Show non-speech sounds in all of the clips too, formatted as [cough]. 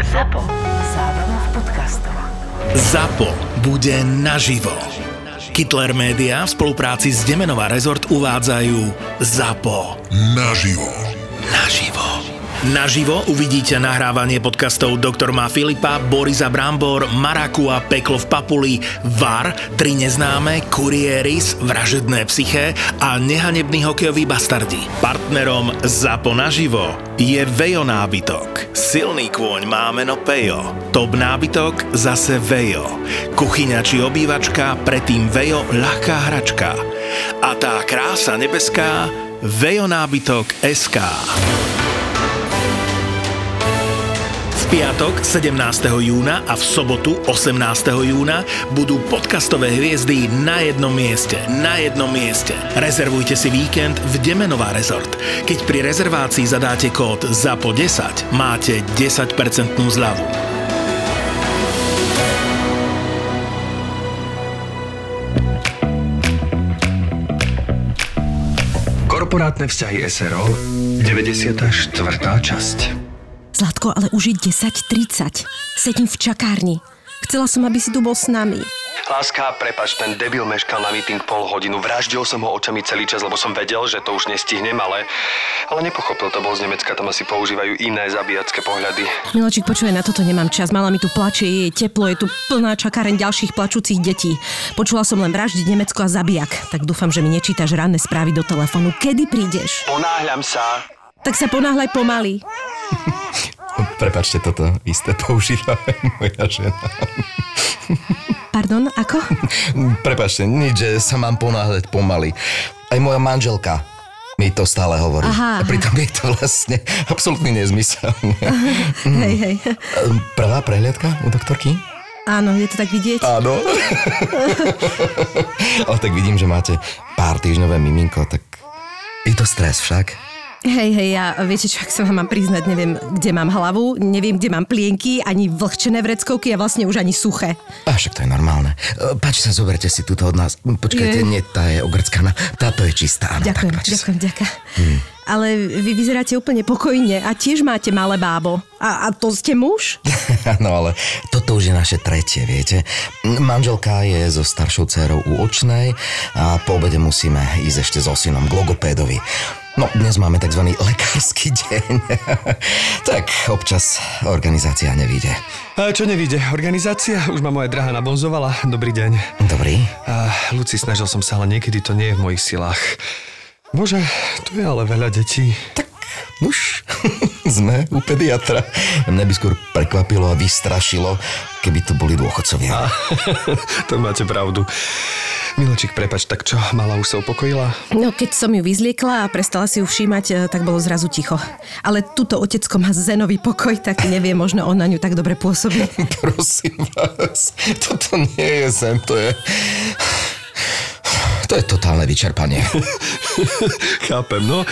ZAPO. Zábrná v podcastov. ZAPO bude naživo. Kittler Media v spolupráci s Demenová rezort uvádzajú ZAPO. Naživo. Naživo. Naživo uvidíte nahrávanie podcastov Doktor má Filipa, Borisa Brambor, Maraku a Peklo v Papuli, VAR, Tri neznáme, Kurieris, Vražedné psyché a Nehanebný hokejový bastardi. Partnerom ZAPO naživo je Vejo nábytok. Silný kôň má meno Pejo. Top nábytok zase Vejo. Kuchyňa či obývačka, predtým Vejo ľahká hračka. A tá krása nebeská Vejo nábytok SK. Piatok 17. júna a v sobotu 18. júna budú podcastové hviezdy na jednom mieste. Na jednom mieste. Rezervujte si víkend v Demenová rezort. Keď pri rezervácii zadáte kód ZAPO10, máte 10% zľavu. Korporátne vzťahy SRO 94. časť Zlatko, ale už je 10.30. Sedím v čakárni. Chcela som, aby si tu bol s nami. Láska, prepač, ten debil meškal na meeting pol hodinu. Vraždil som ho očami celý čas, lebo som vedel, že to už nestihnem, ale, ale nepochopil to bol z Nemecka, tam asi používajú iné zabíjacké pohľady. Miločík, počuje, na toto nemám čas. Mala mi tu plače, je teplo, je tu plná čakáreň ďalších plačúcich detí. Počula som len vraždiť Nemecko a zabijak. Tak dúfam, že mi nečítaš ranné správy do telefónu. Kedy prídeš? Ponáhľam sa. Tak sa ponáhľaj pomaly. [laughs] Prepačte, toto isté používa moja žena. Pardon, ako? Prepačte, nič, že sa mám ponáhľať pomaly. Aj moja manželka mi to stále hovorí. Aha, A pritom je to vlastne absolútny nezmysel. Hej, hej. Prvá prehliadka u doktorky? Áno, je to tak vidieť? Áno. [laughs] Ale tak vidím, že máte pár týždňové miminko, tak je to stres však. Hej, hej, ja viete čo, ak sa vám mám priznať, neviem, kde mám hlavu, neviem, kde mám plienky, ani vlhčené vreckovky a vlastne už ani suché. A však to je normálne. E, Páči sa, zoberte si túto od nás. Počkajte, Je. nie, tá je ogrckaná. Táto je čistá, áno. Ďakujem, tak, páči sa. ďakujem, ďakujem. Ale vy vyzeráte úplne pokojne a tiež máte malé bábo. A, a to ste muž? Áno, [laughs] ale toto už je naše tretie, viete. Manželka je so staršou dcerou u očnej a po obede musíme ísť ešte so synom k logopédovi. No, dnes máme tzv. lekársky deň. [laughs] tak občas organizácia nevíde. A čo nevíde? Organizácia? Už ma moja drahá nabonzovala. Dobrý deň. Dobrý? A, Luci, snažil som sa, ale niekedy to nie je v mojich silách. Bože, tu je ale veľa detí. Tak už [laughs] sme u pediatra. Mne by skôr prekvapilo a vystrašilo, keby to boli dôchodcovia. [laughs] to máte pravdu. Miločík, prepač, tak čo, mala už sa upokojila? No, keď som ju vyzliekla a prestala si ju všímať, eh, tak bolo zrazu ticho. Ale tuto otecko má zenový pokoj, tak nevie, možno on na ňu tak dobre pôsobí. [laughs] Prosím vás, toto nie je zem, to je... To je totálne vyčerpanie. [laughs] Chápem, no.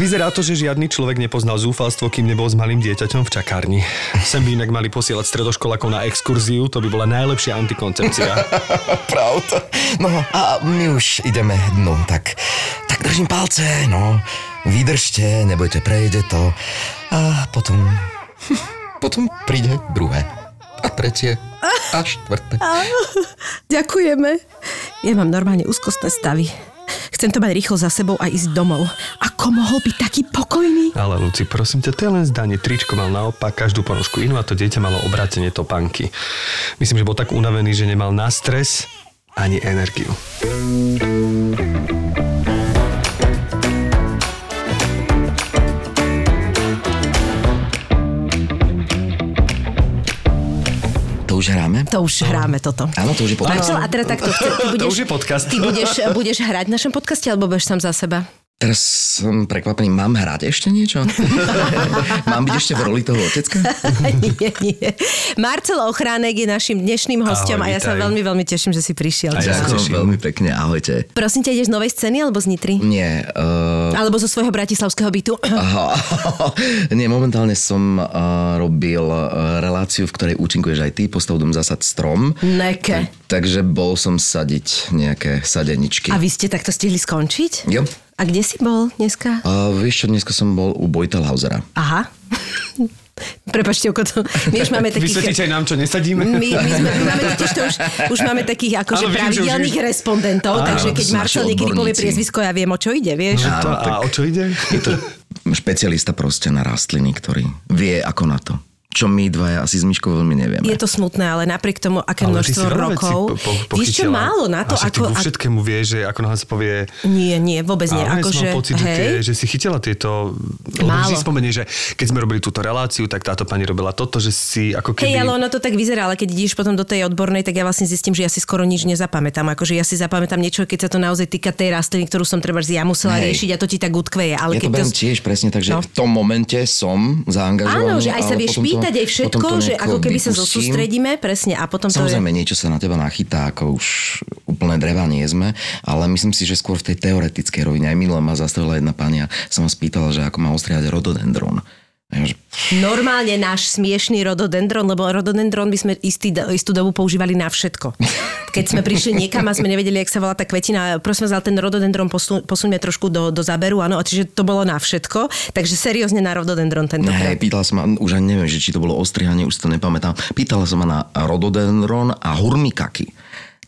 Vyzerá to, že žiadny človek nepoznal zúfalstvo, kým nebol s malým dieťaťom v čakárni. Sem by inak mali posielať stredoškolákov na exkurziu, to by bola najlepšia antikoncepcia. [laughs] Pravda. No a my už ideme dnu, tak, tak držím palce, no. Vydržte, nebojte, prejde to. A potom, potom príde druhé. A tretie. A štvrté. Ďakujeme. Ja mám normálne úzkostné stavy. Chcem to mať rýchlo za sebou a ísť domov. Ako mohol byť taký pokojný? Ale Luci, prosím ťa, to je len zdanie. Tričko mal naopak, každú ponožku inú a to dieťa malo obrátenie topánky. Myslím, že bol tak unavený, že nemal na stres ani energiu. Už hráme? To už hráme toto. Áno, to už je podcast. Marcel, a teda takto [laughs] ty budeš, To už je podcast. Ty budeš, budeš hrať v našom podcaste, alebo budeš sám za seba? Teraz som prekvapený, mám hrať ešte niečo? [laughs] mám byť ešte v roli toho otecka? [laughs] nie, nie. Marcel Ochránek je našim dnešným hostom Ahoj, a ja sa veľmi, veľmi teším, že si prišiel. A ja sa Ďakujem teším. veľmi pekne, ahojte. Prosím ťa, ideš z novej scény alebo z Nitry? Nie, uh, Alebo zo svojho bratislavského bytu? [laughs] Aha, nie, momentálne som uh, robil uh, reláciu, v ktorej účinkuješ aj ty, postav dom zasad strom. Neke. Takže bol som sadiť nejaké sadeničky. A vy ste takto stihli skončiť? Jo. A A kde si bol dneska? A vieš čo, dneska som bol u Bojtelhausera. Aha. Prepačte, ako to... My už máme takých... Vysvetlíte aj nám, čo nesadíme? My, my, sme, my máme totiž to už, už máme takých akože už pravidelných vieš. respondentov, Áno, takže keď Marcel niekedy povie priezvisko, ja viem, o čo ide, vieš. To, Áno, a tak- o čo ide? Je to špecialista proste na rastliny, ktorý vie ako na to. Čo my dvaja asi s Myškou veľmi nevieme. Je to smutné, ale napriek tomu, aké Ale ty si množstvo rokov... po, po, Víš čo, málo na to, a však ty ako... ku všetkému vieš, že ako náhle sa povie... Nie, nie, vôbec nie. Som mal pocit, že, tie, hej, že si chytila tieto... Málo. si spomenie, že keď sme robili túto reláciu, tak táto pani robila toto, že si ako keby... Hej, ale ono to tak vyzerá, ale keď ideš potom do tej odbornej, tak ja vlastne zistím, že ja si skoro nič nezapamätám. Akože ja si zapamätám niečo, keď sa to naozaj týka tej rastliny, ktorú som treba ja musela Hej. riešiť a to ti tak utkveje. Ale ja to keď beriem tiež presne tak, že No. v tom momente som zaangažovaný. Áno, že aj sa vieš to- pýtať aj všetko, to že ako keby sa vypustím. zosústredíme, presne, a potom to Samozrejme, je... niečo sa na teba nachytá, ako už úplne dreva nie sme, ale myslím si, že skôr v tej teoretickej rovine. Aj minule ma zastavila jedna pani a som ma spýtala, že ako má ostriať rododendron. Normálne náš smiešný rododendron, lebo rododendron by sme istý, istú dobu používali na všetko. Keď sme prišli niekam a sme nevedeli, jak sa volá tá kvetina, prosím vás, ale ten rododendron posun, posuňme trošku do, do záberu, áno, čiže to bolo na všetko, takže seriózne na rododendron Ne, tentokrát. pýtala som ma, už ani neviem, že či to bolo ostrihanie, už to nepamätám. Pýtala som ma na rododendron a hurmikaky.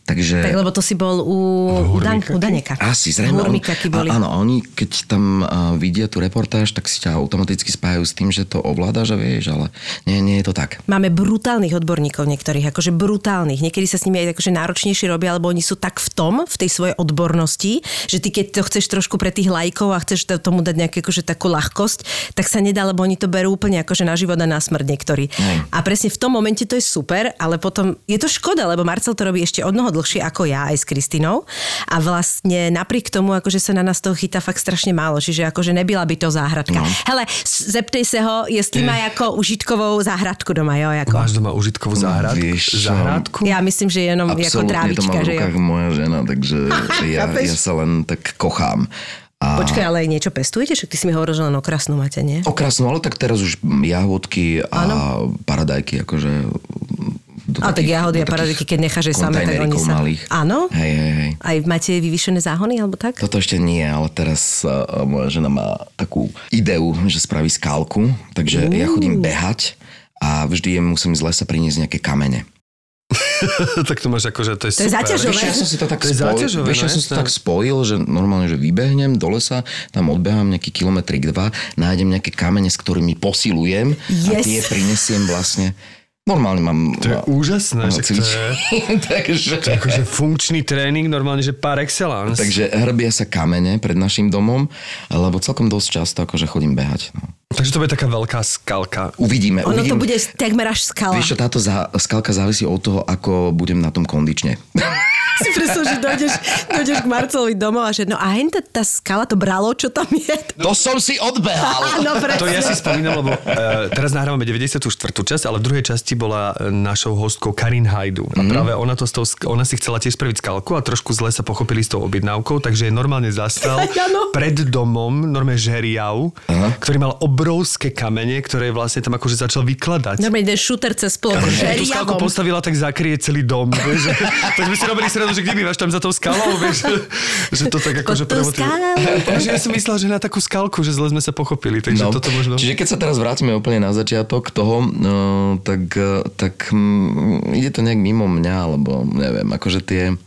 Takže... Tak lebo to si bol u, u, Dan, u Daneka. Asi, zrejme. Hurmikaky boli. A, áno, oni keď tam uh, vidia tú reportáž, tak si ťa automaticky spájajú s tým, že to ovládaš a vieš, ale nie, nie je to tak. Máme brutálnych odborníkov niektorých, akože brutálnych. Niekedy sa s nimi aj akože náročnejšie robia, alebo oni sú tak v tom, v tej svojej odbornosti, že ty keď to chceš trošku pre tých lajkov a chceš to- tomu dať nejakú akože takú ľahkosť, tak sa nedá, lebo oni to berú úplne akože na život a na smrť niektorí. Hej. A presne v tom momente to je super, ale potom je to škoda, lebo Marcel to robí ešte o mnoho dlhšie ako ja aj s Kristinou. A vlastne napriek tomu, akože sa na nás toho chytá fakt strašne málo. Čiže akože nebyla by to záhradka. No. Hele, zeptej sa ho, jestli má ako užitkovou záhradku doma, jo? Ako. Máš doma užitkovú záhradku? čo? záhradku? Ja myslím, že jenom ako Absolútne to má trávička, v že jo. rukách moja žena, takže [laughs] ja, ja sa len tak kochám. A Počkaj, ale niečo pestujete? Však ty si mi hovoril, že len okrasnú máte, nie? Okrasnú, ale tak teraz už jahodky a paradajky, akože... do A tak takých- jahody do a paradajky, keď necháš aj samé, tak oni sa... malých. Áno? Hej, hej, hej. Aj máte vyvýšené záhony, alebo tak? Toto ešte nie, ale teraz uh, moja žena má takú ideu, že spraví skálku, takže ja chodím behať a vždy jej musím z lesa priniesť nejaké kamene. [laughs] tak to máš akože, to je To je super. záťažové. Vieš, ja som si to tak To je spojil, vieš, ja no som si to tak spojil, že normálne, že vybehnem do lesa, tam odbehám nejaký kilometrik dva, nájdem nejaké kamene, s ktorými posilujem a Yes. tie prinesiem vlastne. Normálne mám... To je úžasné, [laughs] že to je takže, akože funkčný tréning, normálne, že par excellence. takže hrbia sa kamene pred našim domom, lebo celkom dosť často akože chodím behať. No. Takže to bude taká veľká skalka. Uvidíme. Ono to uvidím. bude takmer až skala. Vieš čo, táto zá, skalka závisí od toho, ako budem na tom kondične. [laughs] si predstav, že dojdeš, dojdeš k Marcelovi domov a že no a hen tá, tá skala, to bralo, čo tam je? to som si odbehal. [laughs] Áno, To ja si spomínam, lebo uh, teraz nahrávame 94. časť, ale v druhej časti bola e, našou hostkou Karin Hajdu. A práve ona, to s tou, ona si chcela tiež spraviť skalku a trošku zle sa pochopili s tou objednávkou, takže je normálne zastal [laughs] Áno. pred domom, normálne žeriav, ktorý mal obrovské kamene, ktoré vlastne tam akože začal vykladať. Normálne ten šúter cez plot. Keď tú skalku postavila, tak zakrie celý dom. Vieš, [laughs] tak sme si robili srandu, že kde bývaš tam za tou skalou, vieš, že, to tak akože. [laughs] Takže ja som myslel, že na takú skalku, že zle sme sa pochopili, takže toto možno... No, Čiže keď sa teraz vrátime úplne na začiatok toho, no, tak, tak mm, ide to nejak mimo mňa, alebo neviem, akože tie,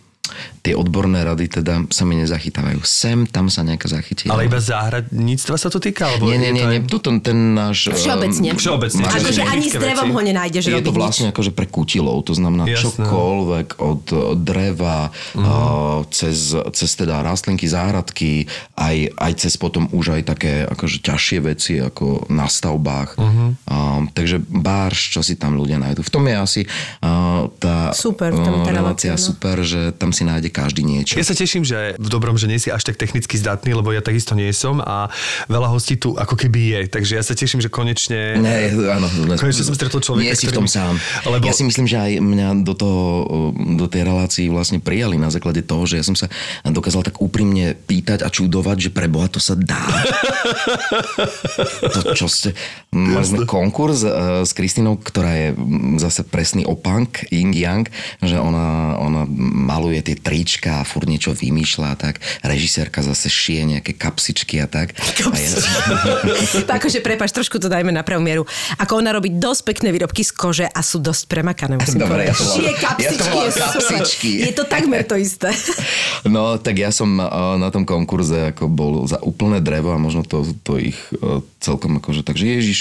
tie odborné rady teda sa mi nezachytávajú. Sem, tam sa nejaká zachytí. Ale iba záhradníctva sa to týka? Alebo Nie, nie, nie, nie. Tuto ten náš... Všeobecne. ehm, Všeobecne. máš- Akože ani s drevom ho nenájdeš je to vlastne nič. akože pre kutilov, to znamená Jasné. čokoľvek od dreva, Mhm. uh, cez, cez teda rastlinky, záhradky, aj, aj cez potom už aj také akože ťažšie veci ako na stavbách. Mhm. Uh, takže bárš, čo si tam ľudia nájdu. V tom je asi uh, tá Super, tá relácia relácia, no. super, že tam si nájde každý niečo. Ja sa teším, že v dobrom, že nie si až tak technicky zdatný, lebo ja takisto nie som a veľa hostí tu ako keby je. Takže ja sa teším, že konečne... Ne, áno. Konečne som stretol človeka, Nie si v tom sám. Lebo- Ja si myslím, že aj mňa do, toho, do tej relácii vlastne prijali na základe toho, že ja som sa dokázal tak úprimne pýtať a čudovať, že pre Boha to sa dá. to, čo ste... Mali sme konkurs eh, s Kristinou, ktorá je mm, zase presný opank, yin yang, že ona, ona maluje tie 3D trička a furt niečo vymýšľa a tak. Režisérka zase šije nejaké kapsičky a tak. A ja, [laughs] akože prepač, trošku to dajme na pravú mieru. Ako ona robí dosť pekné výrobky z kože a sú dosť premakané, musím Dobre, ja to Šije ja to kapsičky, je super. kapsičky. Je to takmer to isté. [laughs] No, tak ja som eh, na tom konkurze ako bol za úplné drevo a možno to, to ich eh, celkom akože, takže Ježiš,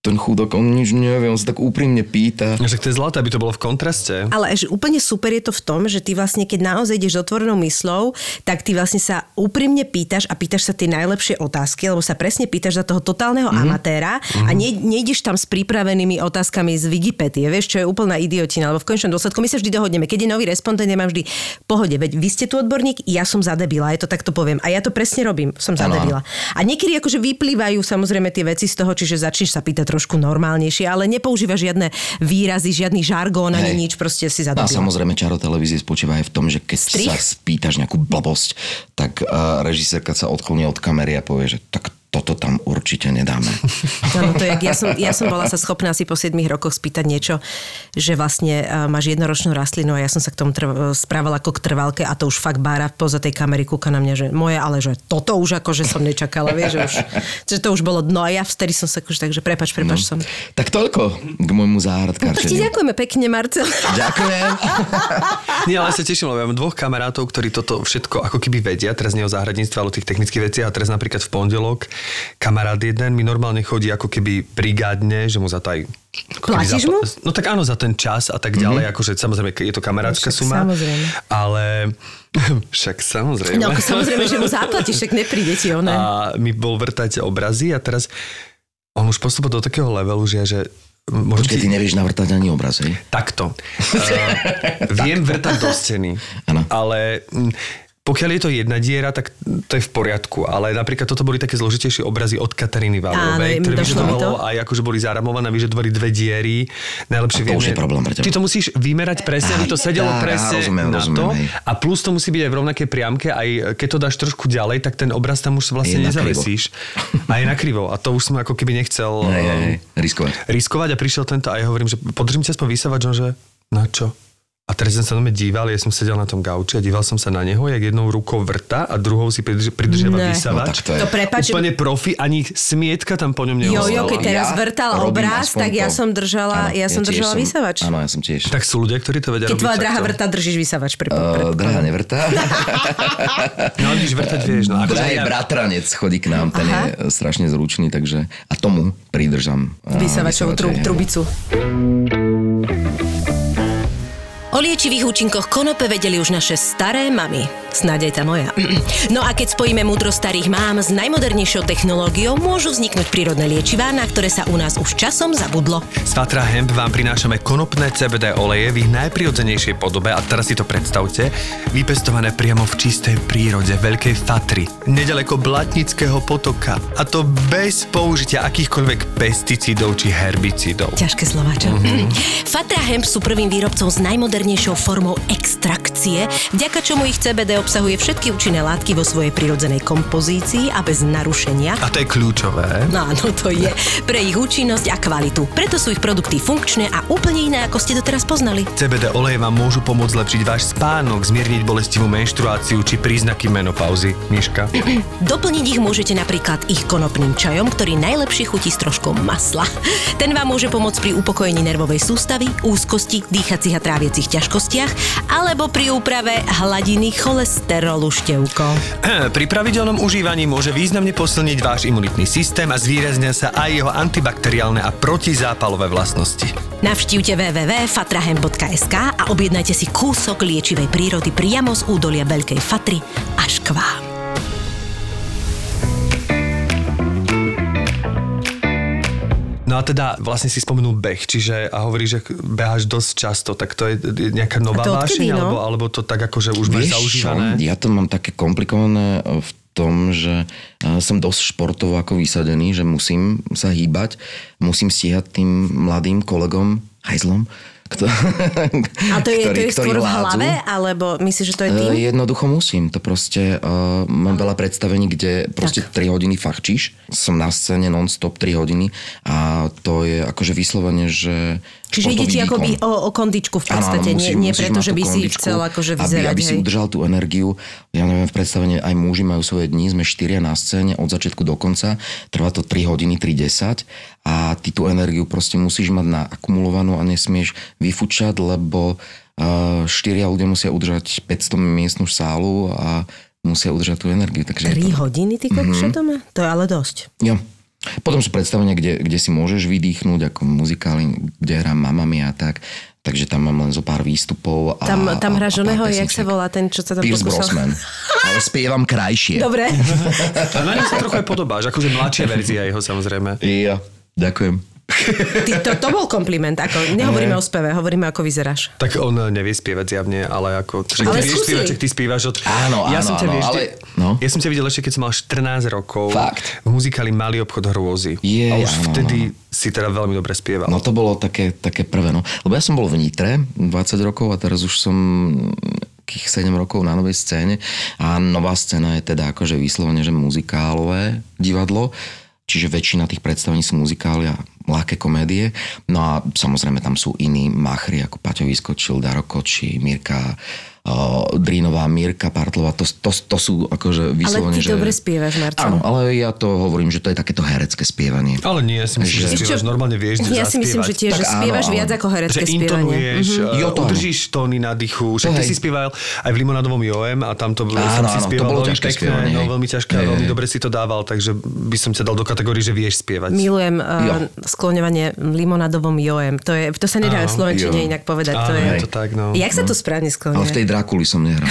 ten chudok, on nič nevie, on sa tak úprimne pýta. Že to je zlaté, aby to bolo v kontraste. Ale že úplne super je to v tom, že ty vlastne, keď naozaj ideš s otvorenou myslou, tak ty vlastne sa úprimne pýtaš a pýtaš sa tie najlepšie otázky, lebo sa presne pýtaš za toho totálneho mm-hmm. amatéra a ne, nejdeš tam s pripravenými otázkami z Wikipedie, vieš, čo je úplná idiotina, lebo v konečnom dôsledku my sa vždy dohodneme. Keď je nový respondent, ja mám vždy pohode, veď vy ste tu odborník, ja som za debila, ja to takto poviem. A ja to presne robím, som za Áno, áno. debila. A niekedy akože vyplývajú samozrejme tie veci z toho, čiže začneš sa pýtať trošku normálnejšie, ale nepoužíva žiadne výrazy, žiadny žargón ani nič, proste si No a zadobila. samozrejme čaro televízie spočíva aj v tom, že keď Strich? sa spýtaš nejakú blbosť, tak uh, režisérka sa odkloní od kamery a povie, že tak toto tam určite nedáme. [laughs] Áno, to je, ja, som, ja som bola sa schopná asi po 7 rokoch spýtať niečo, že vlastne uh, máš jednoročnú rastlinu a ja som sa k tomu trv, správala ako k trvalke a to už fakt bára poza tej kamery kúka na mňa, že moje, ale že toto už ako, že som nečakala, vieš, že, už, že to už bolo dno a ja vtedy som sa akože, takže prepač, prepač no. som. tak toľko k môjmu No, tak ti záhradkárčeniu. ďakujeme pekne, Marcel. [laughs] Ďakujem. [laughs] Nie, ale sa teším, lebo ja mám dvoch kamarátov, ktorí toto všetko ako keby vedia, teraz nie o záhradníctve, ale o tých technických veciach a teraz napríklad v pondelok kamarát jeden mi normálne chodí ako keby brigádne, že mu za to aj Platíš mu? No tak áno, za ten čas a tak ďalej, mm-hmm. akože samozrejme je to kamarátska Však suma. samozrejme. Ale [laughs] však samozrejme. No ako samozrejme, že mu zaplatíš, však nepríde ti ono. A mi bol vrtať obrazy a teraz on už postupoval do takého levelu, že, že môžem Počkej, ti... ty nevieš navrtať ani obraz, hej? Takto. Uh, viem vrtať do steny, Áno. ale mm, pokiaľ je to jedna diera, tak to je v poriadku. Ale napríklad toto boli také zložitejšie obrazy od Kataríny Áno, Valovej, ktoré vyžadovalo to. aj akože boli zaramované, vyžadovali dve diery. Najlepšie to už je problém pre teba. Ty to musíš vymerať presne, aby to sedelo tak, presne rozumiem, na rozumiem, to. hej. A plus to musí byť aj v rovnakej priamke, aj keď to dáš trošku ďalej, tak ten obraz tam už vlastne Je nezavesíš. A je nakrivo. A to už som ako keby nechcel Hej, hej, hej, um, riskovať. riskovať a prišiel tento a ja hovorím, že podržím ťa aspoň vysávať, že na čo? A teraz som sa na mňa díval, ja som sedel na tom gauči a díval som sa na neho, jak jednou rukou vrta a druhou si pridrž- pridržiava Ne. vysavač. No to je- To prepač, že- Úplne profi, ani smietka tam po ňom Jo, neostala. jo, keď teraz Ja vrtal obraz, tak ja som držala, Áno, ja som tiež držala vysavač. Áno, ja som tiež. Tak sú ľudia, ktorí to vedia Keď robiť tvoja drahá takto. vrta, držíš vysavač. Pre, pre, Uh, drahá nevrtá. [laughs] No, vidíš, vrtať vieš. No, akože Drahý ja, bratranec chodí k nám, ten Aha. je strašne zručný, takže a tomu pridržam. Vysavačovú trubicu. O liečivých účinkoch konope vedeli už naše staré mamy. Snáď aj tá moja. [clears throat] No a keď spojíme múdro starých mám s najmodernejšou technológiou, môžu vzniknúť prírodné liečivá, na ktoré sa u nás už časom zabudlo. Z Fatra Hemp vám prinášame konopné CBD oleje v ich najprirodzenejšej podobe a teraz si to predstavte, vypestované priamo v čistej prírode Veľkej Fatry, nedaleko Blatnického potoka a to bez použitia akýchkoľvek pesticídov či herbicídov. Ťažké slováčo. [clears throat] Fatra Hemp sú prvým výrobcom s najmodernejšou formou extrakcie, vďaka čomu ich CBD obsahuje všetky účinné látky vo svojej prirodzenej kompozícii a bez narušenia A to je kľúčové. No áno, to je. Pre ich účinnosť a kvalitu. Preto sú ich produkty funkčné a úplne iné, ako ste doteraz poznali. CBD oleje vám môžu pomôcť zlepšiť váš spánok, zmierniť bolestivú menštruáciu či príznaky menopauzy. Miška. [clears throat] Doplniť ich môžete napríklad ich konopným čajom, ktorý najlepšie chutí s troškou masla. Ten vám môže pomôcť pri upokojení nervovej sústavy, úzkosti, dýchacích a tráviacich ťažkostiach alebo pri úprave hladiny cholesterolu števko. [clears throat] Pri pravidelnom užívaní môže významne posilniť váš imunitný systém a zvýraznia sa aj jeho antibakteriálne a protizápalové vlastnosti. Navštívte www.fatrahem.sk a objednajte si kúsok liečivej prírody priamo z údolia Veľkej Fatry až k vám. No a teda vlastne si spomenul beh, čiže a hovoríš, že beháš dosť často, tak to je nejaká nová vášeň, odkedy, no? alebo, alebo to tak akože už máš zaužívané? ja to mám také komplikované e, v tom, že e, som dosť športovo ako vysadený, že musím sa hýbať, musím stíhať tým mladým kolegom, hajzlom, kto, A to je, ktorí, to je skôr v hlave, alebo myslíš, že to je tým? E, Jednoducho musím. To proste, uh, mám veľa predstavení, kde proste 3 hodiny fachčíš. Som na scéne non-stop 3 hodiny a to je akože vyslovene, že Čiže ide ti športový ako by výkon. o, o kondičku v Áno, áno, podstate, musíš- nie, nie preto, že by si chcel akože aby, vyzerať. aby si hej. udržal tú energiu. Ja neviem, v predstavení aj muži majú svoje dni, sme štyria na scéne od začiatku do konca, trvá to 3 hodiny, 3.10 a ty tú energiu proste musíš mať nakumulovanú a nesmieš vyfučať, lebo uh, štyria ľudia musia udržať 500 miestnú sálu a musia udržať tú energiu. Takže je 3 to... hodiny, ty kokšo doma? To je ale dosť. Jo. Potom sú predstavenia, kde, kde si môžeš vydýchnuť, ako muzikály, kde hrám mamami a tak. Takže tam mám len zo pár výstupov. A, Tam, tam hráš oného, jak sa volá ten, čo sa tam Pierce pokúsal. Brosnan. [laughs] Ale spievam krajšie. Dobre. [laughs] A na ňom sa trochu aj podobáš, akože mladšia verzia jeho samozrejme. Ja, ďakujem. Ty, to, to bol kompliment. Ako, nehovoríme o speve, hovoríme ako vyzeráš. Tak on nevie spievať zjavne, ale ako... Však Ale ty vieš spievať, ty spievaš od... Áno, ja áno, som ťa, áno, vieš, ale- no. Ja som ťa videl ešte, keď som mal 14 rokov. Fakt? V muzikáli Malý obchod hrôzy. Jej, a už áno, vtedy si teda veľmi dobre spieval. No to bolo také, také prvé, no. Lebo ja som bol v Nitre 20 rokov a teraz už som takých 7 rokov na novej scéne a nová scéna je teda akože vyslovene, že muzikálové divadlo, čiže väčšina tých predstavení sú muzikály a ľahké komédie. No a samozrejme tam sú iní machry, ako Paťo Vyskočil, Daro Koči, Mirka Drínová, Mirka Partlová, to, to, to sú akože Ale vyslovene, ty že... dobre spievaš, Marcel. Áno, ale ja to hovorím, že to je takéto herecké spievanie. Ale nie, ja si myslím, že, Že- spievaš normálne vieš Ja si myslím, že tiež, že Tak spievaš áno. viac ako herecké že spievanie. intonuješ, Mhm. mm-hmm. Jo, to áno. udržíš tóny na dychu. Však ty si spieval aj v Limonadovom Joem a tam to bolo, Áno, som si áno, to spieval bolo veľmi ťažké pekné, spievanie, no, veľmi ťažké Hej, veľmi dobre si to dával, takže by som ťa dal do kategórie, že vieš spievať. Milujem uh, skloňovanie limonadovom joem. To, je, to sa nedá v Slovenčine inak povedať. to je, je to tak, no. Jak sa to správne Ale v skloňuje? Tej Drakuli som nehral.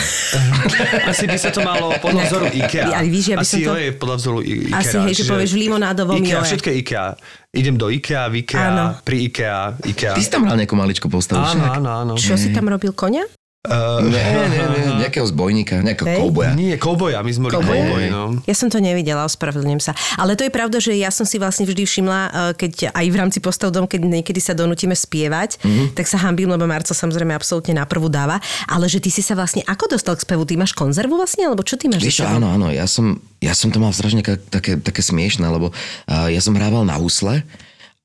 Asi by sa to malo podľa vzoru IKEA. Ale víš, ja by Asi som to- je podľa vzoru I- IKEA. Asi, hej, že povieš v limonádovom IKEA, joe. všetko je IKEA. Idem do IKEA, v IKEA, Áno. pri IKEA, IKEA. Ty si tam hral nejakú maličko postavu Áno, áno, áno. Čo si tam robil, konia? Uh, Nie, [laughs] nie, nie, nejakého zbojníka, nejakého Hej. kouboja. Nie, kouboja, my sme boli kouboji, no. Ja som to nevidela, ospravedlňujem sa. Ale to je pravda, že ja som si vlastne vždy všimla, eh, keď aj v rámci postav dom, keď niekedy sa donútime spievať, Mhm. tak sa hambím, lebo Marco samozrejme absolútne na prvú dáva. Ale že ty si sa vlastne ako dostal k spevu? Ty máš konzervu vlastne? Alebo čo ty máš Vieš áno, áno, ja som, ja som to mal strašne také, také smiešné, lebo uh, ja som hrával na husle.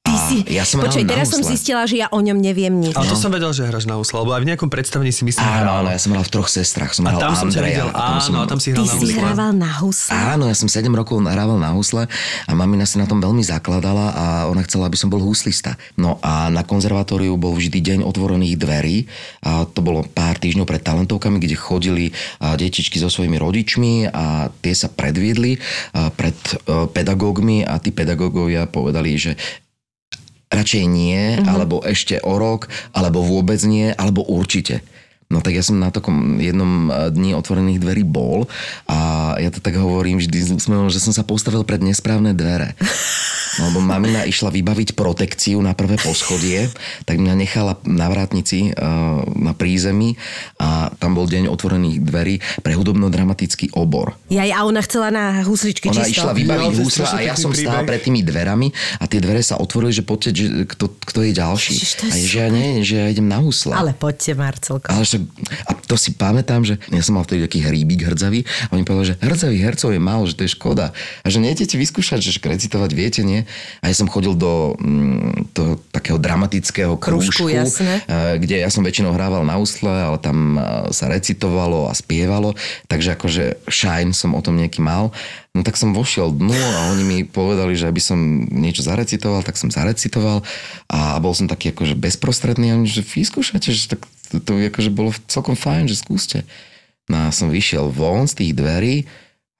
Ty si, ja som na teraz som zistila, že ja o ňom neviem nič. Ale to som vedel, že hráš na husle, lebo aj v nejakom predstavení si myslím Áno, áno, ja som hral v troch sestrach. Som A hral tam som ťa Andreja. videl, a tam áno, som, a tam si Ty hral na si husle. hrával na husle? Áno, ja som 7 rokov hrával na husle a mamina si na tom veľmi zakladala a ona chcela, aby som bol huslista. No a na konzervatóriu bol vždy deň otvorených dverí a to bolo pár týždňov pred talentovkami, kde chodili detičky so svojimi rodičmi a tie sa predviedli pred e, pedagógmi a tí pedagógovia povedali, že radšej nie, uh-huh. alebo ešte o rok, alebo vôbec nie, alebo určite. No tak ja som na takom jednom eh, dni otvorených dverí bol a ja to tak hovorím vždy, že som sa postavil pred nesprávne dvere. [laughs] No, lebo mamina išla vybaviť protekciu na prvé poschodie, tak mňa nechala na vrátnici uh, na prízemí a tam bol deň otvorených dverí pre hudobno-dramatický obor. Jaj, a ona chcela na husličky Ona čisto. išla vybaviť Jo, to je husle strašne a ja som stál príbeh. pred tými dverami a tie dvere sa otvorili, že poďte, že kto, kto je ďalší. Ježiš, je a je, že ja nie, že ja idem na husle. Ale poďte, Marcelko. Ale však, a to si pamätám, že ja som mal vtedy taký hríbik hrdzavý a oni povedali, že hrdzavých hercov je málo, že to je škoda. A že nejdete vyskúšať, že recitovať viete, nie? A ja som chodil do, mm, do takého dramatického Krúžku, eh, kde ja som väčšinou hrával na úsle, ale tam eh, sa recitovalo a spievalo, takže akože shine som o tom nejaký mal. No tak som vošiel dnu a oni mi povedali, že aby som niečo zarecitoval, tak som zarecitoval a bol som taký akože bezprostredný a oni, že vyskúšate, že tak to, to akože bolo celkom fajn, že skúste. No a som vyšiel von z tých dverí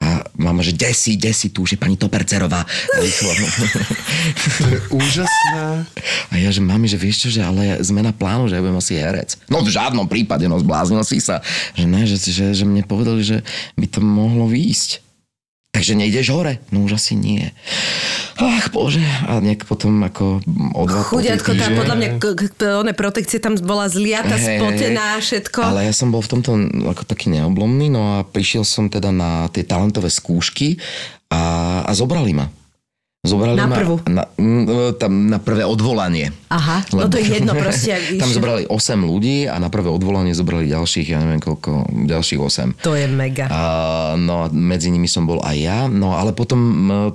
a mama, že desi, desi, tu už je pani Topercerová. To je úžasné. A ja, že mami, že vieš čo, že ale zmena plánu, že ja budem asi herec. No v žiadnom prípade, no zbláznil si sa. Že ne, že, že, že mne povedali, že by to mohlo výjsť. Takže nejdeš hore? No už asi nie. Ach bože. A nejak potom ako o dva Chudiatko, tá podľa mňa one protekcie tam bola zliata, Hej, spotená, všetko. Ale ja som bol v tomto ako taký neoblomný, no a prišiel som teda na tie talentové skúšky a, a zobrali ma. Zobrali Na ma prvú? Na, mm, tam na prvé odvolanie. Aha, no to je jedno proste. [laughs] ak Tam zobrali 8 ľudí a na prvé odvolanie zobrali ďalších, ja neviem koľko, ďalších 8. To je mega. A, no a medzi nimi som bol aj ja, no ale potom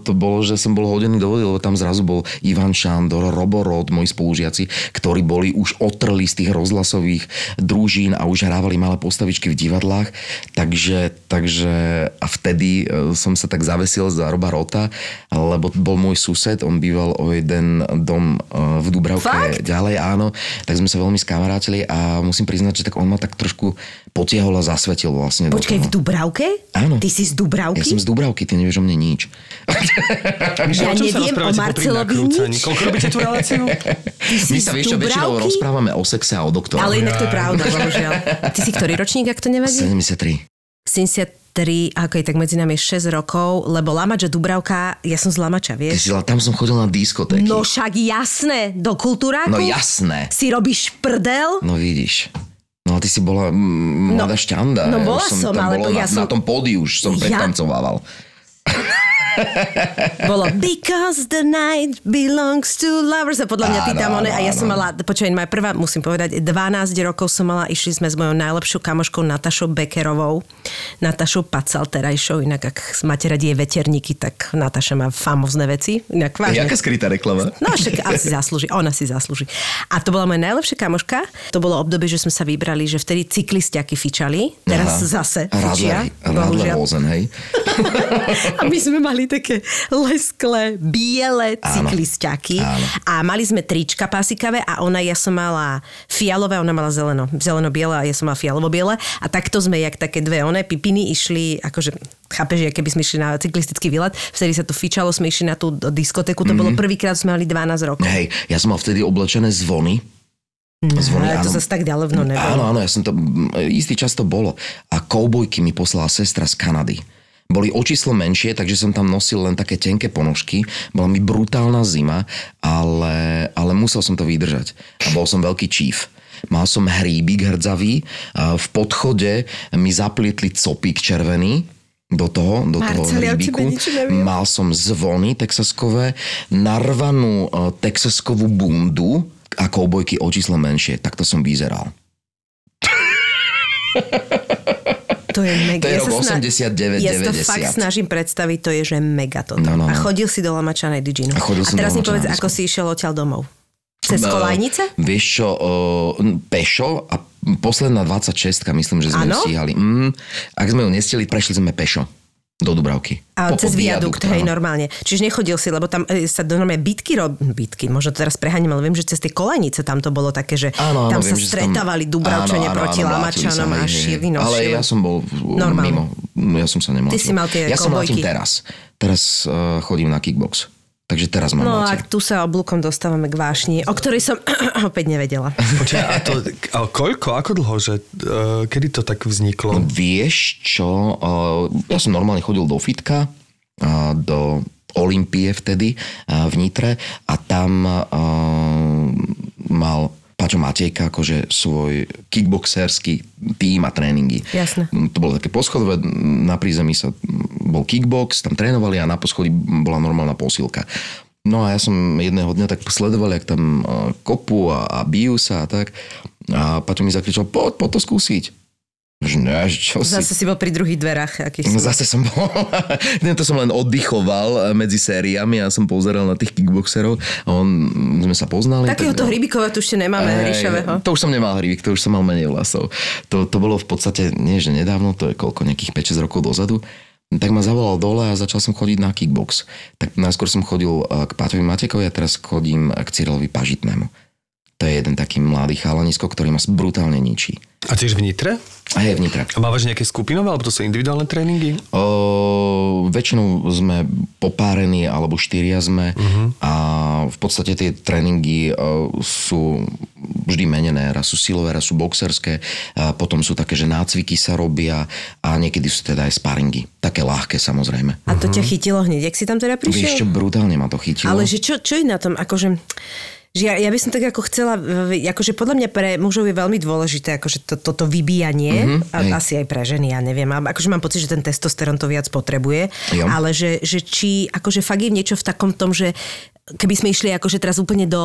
to bolo, že som bol hodený do vody, lebo tam zrazu bol Ivan Šandor, Roborod, moji spolužiaci, ktorí boli už otrli z tých rozhlasových družín a už hrávali malé postavičky v divadlách, takže, takže a vtedy e, som sa tak zavesil za Roba Rota, lebo bol môj sused, on býval o jeden dom e, v Dubravke Fakt? ďalej, áno, tak sme sa veľmi skamarátili a musím priznať, že tak on ma tak trošku potiahol a zasvetil vlastne toho. v Dubravke? Áno. Ty si z Dubravky? Ja som z Dubravky, ty nevieš o mne nič. [laughs] Ja O čom sa neviem o Marcelovi nič. Koľko robíte tú reláciu? Ty My sa z vieš väčšinou rozprávame o sexe a o doktoroch. Ale inak to je pravda, bohužiaľ. Ty si ktorý ročník, ak to nevadí? 73. 73, ako je, tak medzi nami je 6 rokov, lebo Lamač a Dubravka, ja som z Lamača, Ty vieš? si, ale tam som chodil na diskotéky. No však jasné, do kultúráku. No jasné. Si robíš prdel? No vidíš. No ty si bola mm, mladá šťanda. no Ja bola už som, tam ale bolo ja na, som- na tom pódiu už som Ja- pretancovával. Bolo Because the night belongs to lovers a podľa mňa ty tam one, a ja som mala, počujem, moja prvá, musím povedať, 12 rokov som mala, išli sme s mojou najlepšou kamoškou Natašou Bekerovou, Natašou Pacal terajšou, inak ak máte radi jej veterníky, tak Nataša má famozne veci, inak vážne. Jaká skrytá reklama? No však ale si zaslúži, ona si zaslúži. A to bola moja najlepšia kamoška. To bolo obdobie, že sme sa vybrali, že vtedy cyklistiaky fičali. Teraz Aha. zase Radler, fičia. Radler bohužiaľ. Hosen, hej? [laughs] A my sme mali také lesklé, biele cyklistiaky. Áno. A mali sme trička pasikavé a ona, ja som mala fialové, ona mala zeleno. Zeleno-biele a ja som mala fialovo-biele. A takto sme, jak také dve one pipiny, išli, akože chápeš, že keby sme išli na cyklistický výlet, vtedy sa to fičalo, sme išli na tú diskotéku, to Mhm. bolo prvýkrát, sme mali 12 rokov. Hej, ja som mal vtedy oblečené zvony. Zvony, Ale to áno. zase tak ďalevno nebolo. Áno, áno, ja som to, istý čas to bolo. A koubojky mi poslala sestra z Kanady. Boli o číslo menšie, takže som tam nosil len také tenké ponožky. Bola mi brutálna zima, ale, ale musel som to vydržať. A bol som veľký číf. Mal som hríbik hrdzavý, v podchode mi zaplietli copík červený, do toho, do toho Marcel, ja o tebe hríbiku. neviem. Mal som zvony texaskové, narvanú e, texaskovú bundu a koubojky o číslo menšie. Takto som vyzeral. [laughs] To je mega. To je Ja rok sa sna- 89, Ja si to 90. fakt snažím predstaviť, to je, že mega toto. No, no, A no. chodil si do Lamačanej Diginu. A chodil som teraz mi povedz, ako si išiel odtiaľ domov. Cez Kolajnice? Vieš čo, uh, pešo a posledná 26 myslím, že sme Áno? ju stíhali. Mm, ak sme ju nestihli, prešli sme pešo do Dubravky. A Po- cez pod viadukt, hej, áno. normálne. Čiže nechodil si, lebo tam e, sa do normálne bitky rob... Bitky, možno to teraz preháňam, ale viem, že cez tie kolajnice tam to bolo také, že Áno, áno, tam viem, sa stretávali Dubravčania proti Lamačanom a šili, no Ale ja som bol Normálne. mimo. Ja som sa nemal. Ty si mal tie Ja som kobojky. mladím teraz. Teraz uh, chodím na kickbox. Takže teraz mám No a mladšie. tu sa oblúkom dostávame k vášni, o ktorej som [coughs] opäť nevedela. Počkaj, a to, a koľko, ako dlho, že, uh, kedy to tak vzniklo? Vieš čo, uh, ja som normálne chodil do fitka, uh, do Olympie vtedy uh, v Nitre a tam uh, mal Paťo Matejka akože svoj kickboxerský tým a tréningy. Jasné. To bolo také poschodové, na prízemí sa bol kickbox, tam trénovali a na poschodí bola normálna posilka. No a ja som jedného dňa tak sledoval, jak tam uh, kopu a, a bijú sa a tak. A Paťo mi zakričal, poď, poď to skúsiť. Ne, čo si Zase si bol pri druhých dverách. Akých No zase som bol, [laughs] to som len oddychoval eh, medzi sériami a som pozeral na tých kickboxerov a on, sme sa poznali. Takéhoto tak, hrybikova tu ešte nemáme, Ej. To už som nemal hrybík, to už som mal menej vlasov. To, to bolo v podstate, nie že nedávno, to je koľko, nejakých 5-6 rokov dozadu. Tak ma zavolal dole a začal som chodiť na kickbox. Tak najskôr som chodil eh, k Páťovi Matekovi a teraz chodím k Cyrilovi Pažitnému. To je jeden taký mladý chalanisko, ktorý ma brutálne ničí. A tiež v Nitre? A je v Nitre. A mávaš nejaké skupinové, alebo to sú individuálne tréningy? O, väčšinou sme popárení, alebo štyria sme uh-huh. a v podstate tie tréningy o, sú vždy menené. Raz sú silové, raz sú boxerské, a potom sú také, že nácviky sa robia a niekedy sú teda aj sparingy. Také ľahké samozrejme. A to ťa chytilo hneď, jak si tam teda Vieš čo, prišiel? brutálne ma to chytilo. Ale že čo, čo je na tom, akože Že ja, ja by som tak ako chcela, akože podľa mňa pre mužov je veľmi dôležité akože to, toto vybíjanie, Mhm, mm-hmm, hej. asi aj pre ženy, ja neviem, akože mám pocit, že ten testosterón to viac potrebuje, Jo. ale že, že či akože fakt je niečo v takom tom, že keby sme išli akože teraz úplne do,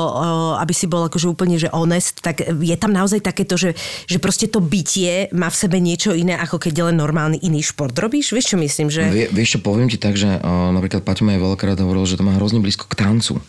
aby si bol akože úplne že honest, tak je tam naozaj takéto, že, že proste to bytie má v sebe niečo iné, ako keď len normálny iný šport robíš? Vieš čo myslím, že... Vie, vieš čo, poviem ti tak, že napríklad Paťo aj veľakrát hovoril, že to má hrozne blízko k tancu.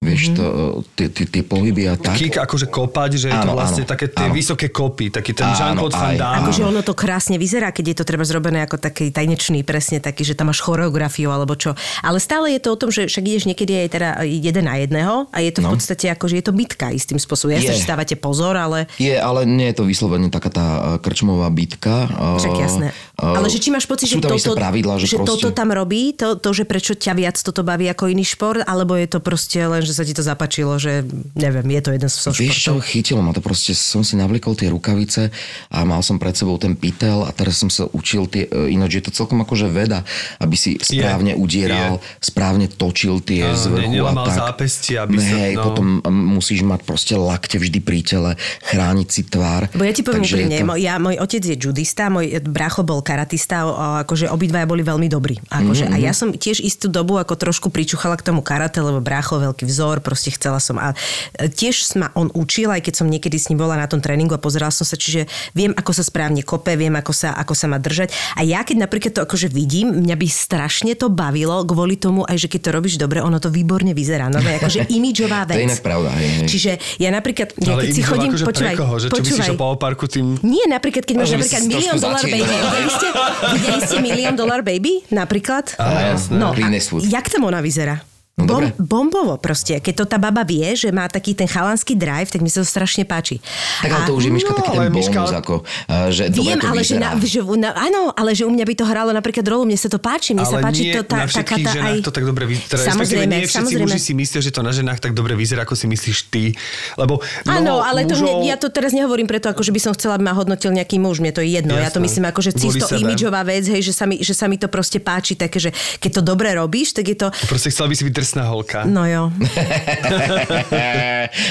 Vieš, to, uh, tie, tie, tie pohyby a tak. Kick akože kopať, že je to Áno, vlastne áno, také tie áno. vysoké kopy, taký ten Jean-Claude Van Damme. Akože ono to krásne vyzerá, keď je to treba zrobené ako taký tajnečný, presne taký, že tam máš choreografiu alebo čo. Ale stále je to o tom, že však ideš niekedy aj teda jeden na jedného a je to v No. podstate ako, že je to bitka istým spôsobom. Ja Je. sa, že stávate pozor, ale Je, ale nie je to vyslovene taká tá uh, krčmová bitka. Uh, však jasné. uh, Ale že či máš pocit, že, tam toto, isté pravidlá, že, že proste... toto tam robí, to, to, že prečo ťa viac toto baví ako iný šport, alebo je to proste len, že sa ti to zapačilo, že neviem, je to jeden zo Vieš čo, športov. chytilo ma to proste, som si navlikol tie rukavice a mal som pred sebou ten pytel a teraz som sa učil tie, e, ináč je to celkom akože veda, aby si správne udieral, správne točil tie Áno, z vrchu a tak. zápestie, aby sa- Hej, no. potom musíš mať proste lakte vždy pri tele, chrániť si tvár. Bo ja ti poviem je úprimne, to- to... ja, môj otec je judista, môj brácho bol karatista, akože obidvaja boli veľmi dobrí. Akože, mm-hmm. A ja som tiež istú dobu ako trošku pričuchala k tomu karate, lebo brácho veľký vzor, proste chcela som. A e, tiež ma on učil, aj keď som niekedy s ním bola na tom tréningu a pozerala som sa, čiže viem, ako sa správne kope, viem, ako sa, ako sa má držať. A ja keď napríklad to akože vidím, mňa by strašne to bavilo kvôli tomu, aj že keď to robíš dobre, ono to výborne vyzerá. No, to je akože [laughs] imidžová To je vec. inak pravda, hej, hej. Čiže ja napríklad, ja Ale keď si chodím, akože počúvaj, koho? Že čo počúvaj. po parku tým... Nie, napríklad, keď máš že by napríklad milión začínal. baby. Videli ste, videli ste [laughs] milión dollar baby napríklad? Á, jasné. No, a jak tam ona vyzerá? No, Bom, dobre. bombovo proste. Keď to tá baba vie, že má taký ten chalanský drive, tak mi sa to strašne páči. Tak ale to už je Miška No, taký ten Miška- bonus, ako, uh, že Viem, to ale že, na, že na, áno, ale že u mňa by to hralo napríklad rolu, mne sa to páči, mne sa ale páči nie to tá, na taká tá ženách aj... to tak dobre vyzerá. Samozrejme, nie všetci samozrejme. muži si myslia, že to na ženách tak dobre vyzerá, ako si myslíš ty. Lebo Áno, mnoho ale to mužov... mne, ja to teraz nehovorím preto, ako že by som chcela, aby ma hodnotil nejaký muž, mne to je jedno. Ja to Jasné. myslím ako, že sebe. imidžová vec, hej, že sa, mi, že sa mi to proste páči, také, že keď to dobre robíš, tak je to... Proste chcela by si byť drsná holka. No jo. [laughs]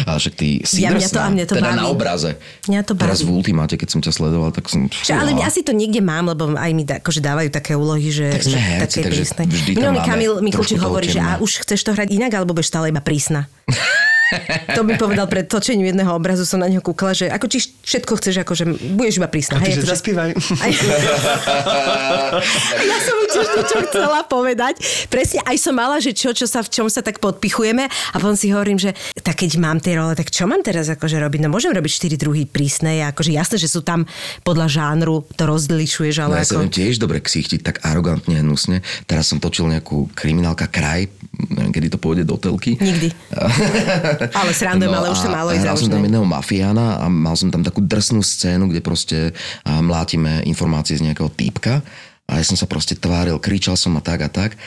ale však ty si Ja- mňa to- drsná, a mňa to teda baví. na obraze. Mňa to Teraz baví. v Ultimáte, keď som ťa sledoval, tak som... Že, ale Fúha. asi to niekde mám, lebo aj mi da, akože dávajú také úlohy, že, Tak sme herci, také takže prísne. vždy tam Minulý máme Kamil trošku Mikulčík hovorí, že a už chceš to hrať inak, alebo budeš stále iba prísna. [laughs] to mi povedal pred točením jedného obrazu, som na neho kúkla, že ako či všetko chceš, akože budeš iba prísna. Že akože- zaspívaj. Aj, ja som mu tiež niečo chcela povedať. Presne, aj som mala, že čo, čo sa, v čom sa tak podpichujeme a potom si hovorím, že tak keď mám tie role, tak čo mám teraz akože robiť? No môžem robiť štyri druhy prísne, akože jasné, že sú tam podľa žánru, to rozlišuješ, No ale ja sa ako... tiež dobre ksichtiť tak arogantne, hnusne. Teraz som točil nejakú kriminálka kraj, neviem, kedy to pôjde do telky. Nikdy. [laughs] Ale srandujem, ale už to malo ísť No hral som tam jedného mafiána a mal som tam takú drsnú scénu, kde proste mlátime informácie z nejakého týpka a ja som sa proste tváril, kričal som a tak a tak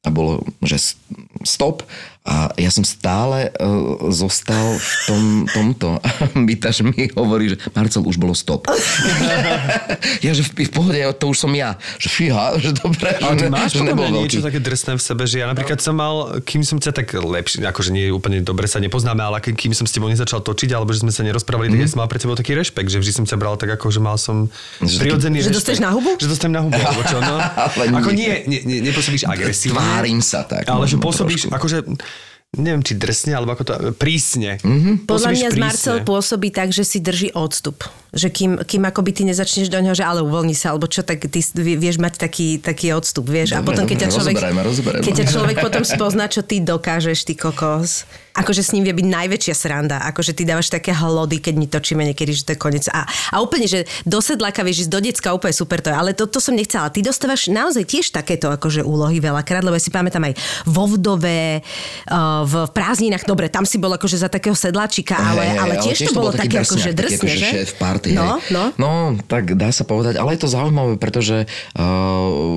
a bolo, že stop a ja som stále uh, zostal v tom, tomto [laughs] a Bytaž mi hovorí, že Marcel, už bolo stop. [laughs] ja, že v, v pohode, to už som ja. Že fíha, že dobre, Ale ty máš že nebol niečo veľký. také drsné v sebe, že ja napríklad som mal, kým som ťa tak lepšie, akože nie úplne dobre sa nepoznáme, ale kým som s tebou nezačal točiť, alebo že sme sa nerozprávali, Mhm. tak ja som mal pre tebou taký rešpekt, že vždy som ťa bral tak ako, že mal som Že taký- prirodzený Že dostaneš na hubu? Že dostanem na hubu, [laughs] alebo čo, no. Ale ako nie. nie, nie, nie nepôsobíš agresívne. Tvárim sa tak. Ale že možno pôsobíš, akože, neviem, či drsne, alebo ako to, prísne. Mhm. Mm-hmm. Podľa mňa z Marcel pôsobí tak, že si drží odstup. Že kým, kým akoby ty nezačneš do neho, že ale uvoľni sa, alebo čo, tak ty vie- vieš mať taký, taký odstup, vieš. a Dobre, potom, keď ťa človek, rozoberajme, rozoberajme. keď ťa človek [laughs] potom spozná, čo ty dokážeš, ty kokos. Akože s ním vie byť najväčšia sranda. Akože ty dávaš také hlody, keď my točíme niekedy, že to je koniec. A, a úplne, že do sedláka vieš ísť do decka, úplne super to je. Ale to, to som nechcela. Ty dostávaš naozaj tiež takéto akože úlohy veľakrát, lebo ja si pamätám aj vo vdove, uh, v prázdninách, dobre, tam si bol akože za takého sedláčika, ale, hej, ale tiež, to bolo také drsňak, akože taký drsne, akože že? šéf party, No, hej. no. no, tak dá sa povedať, ale je to zaujímavé, pretože uh,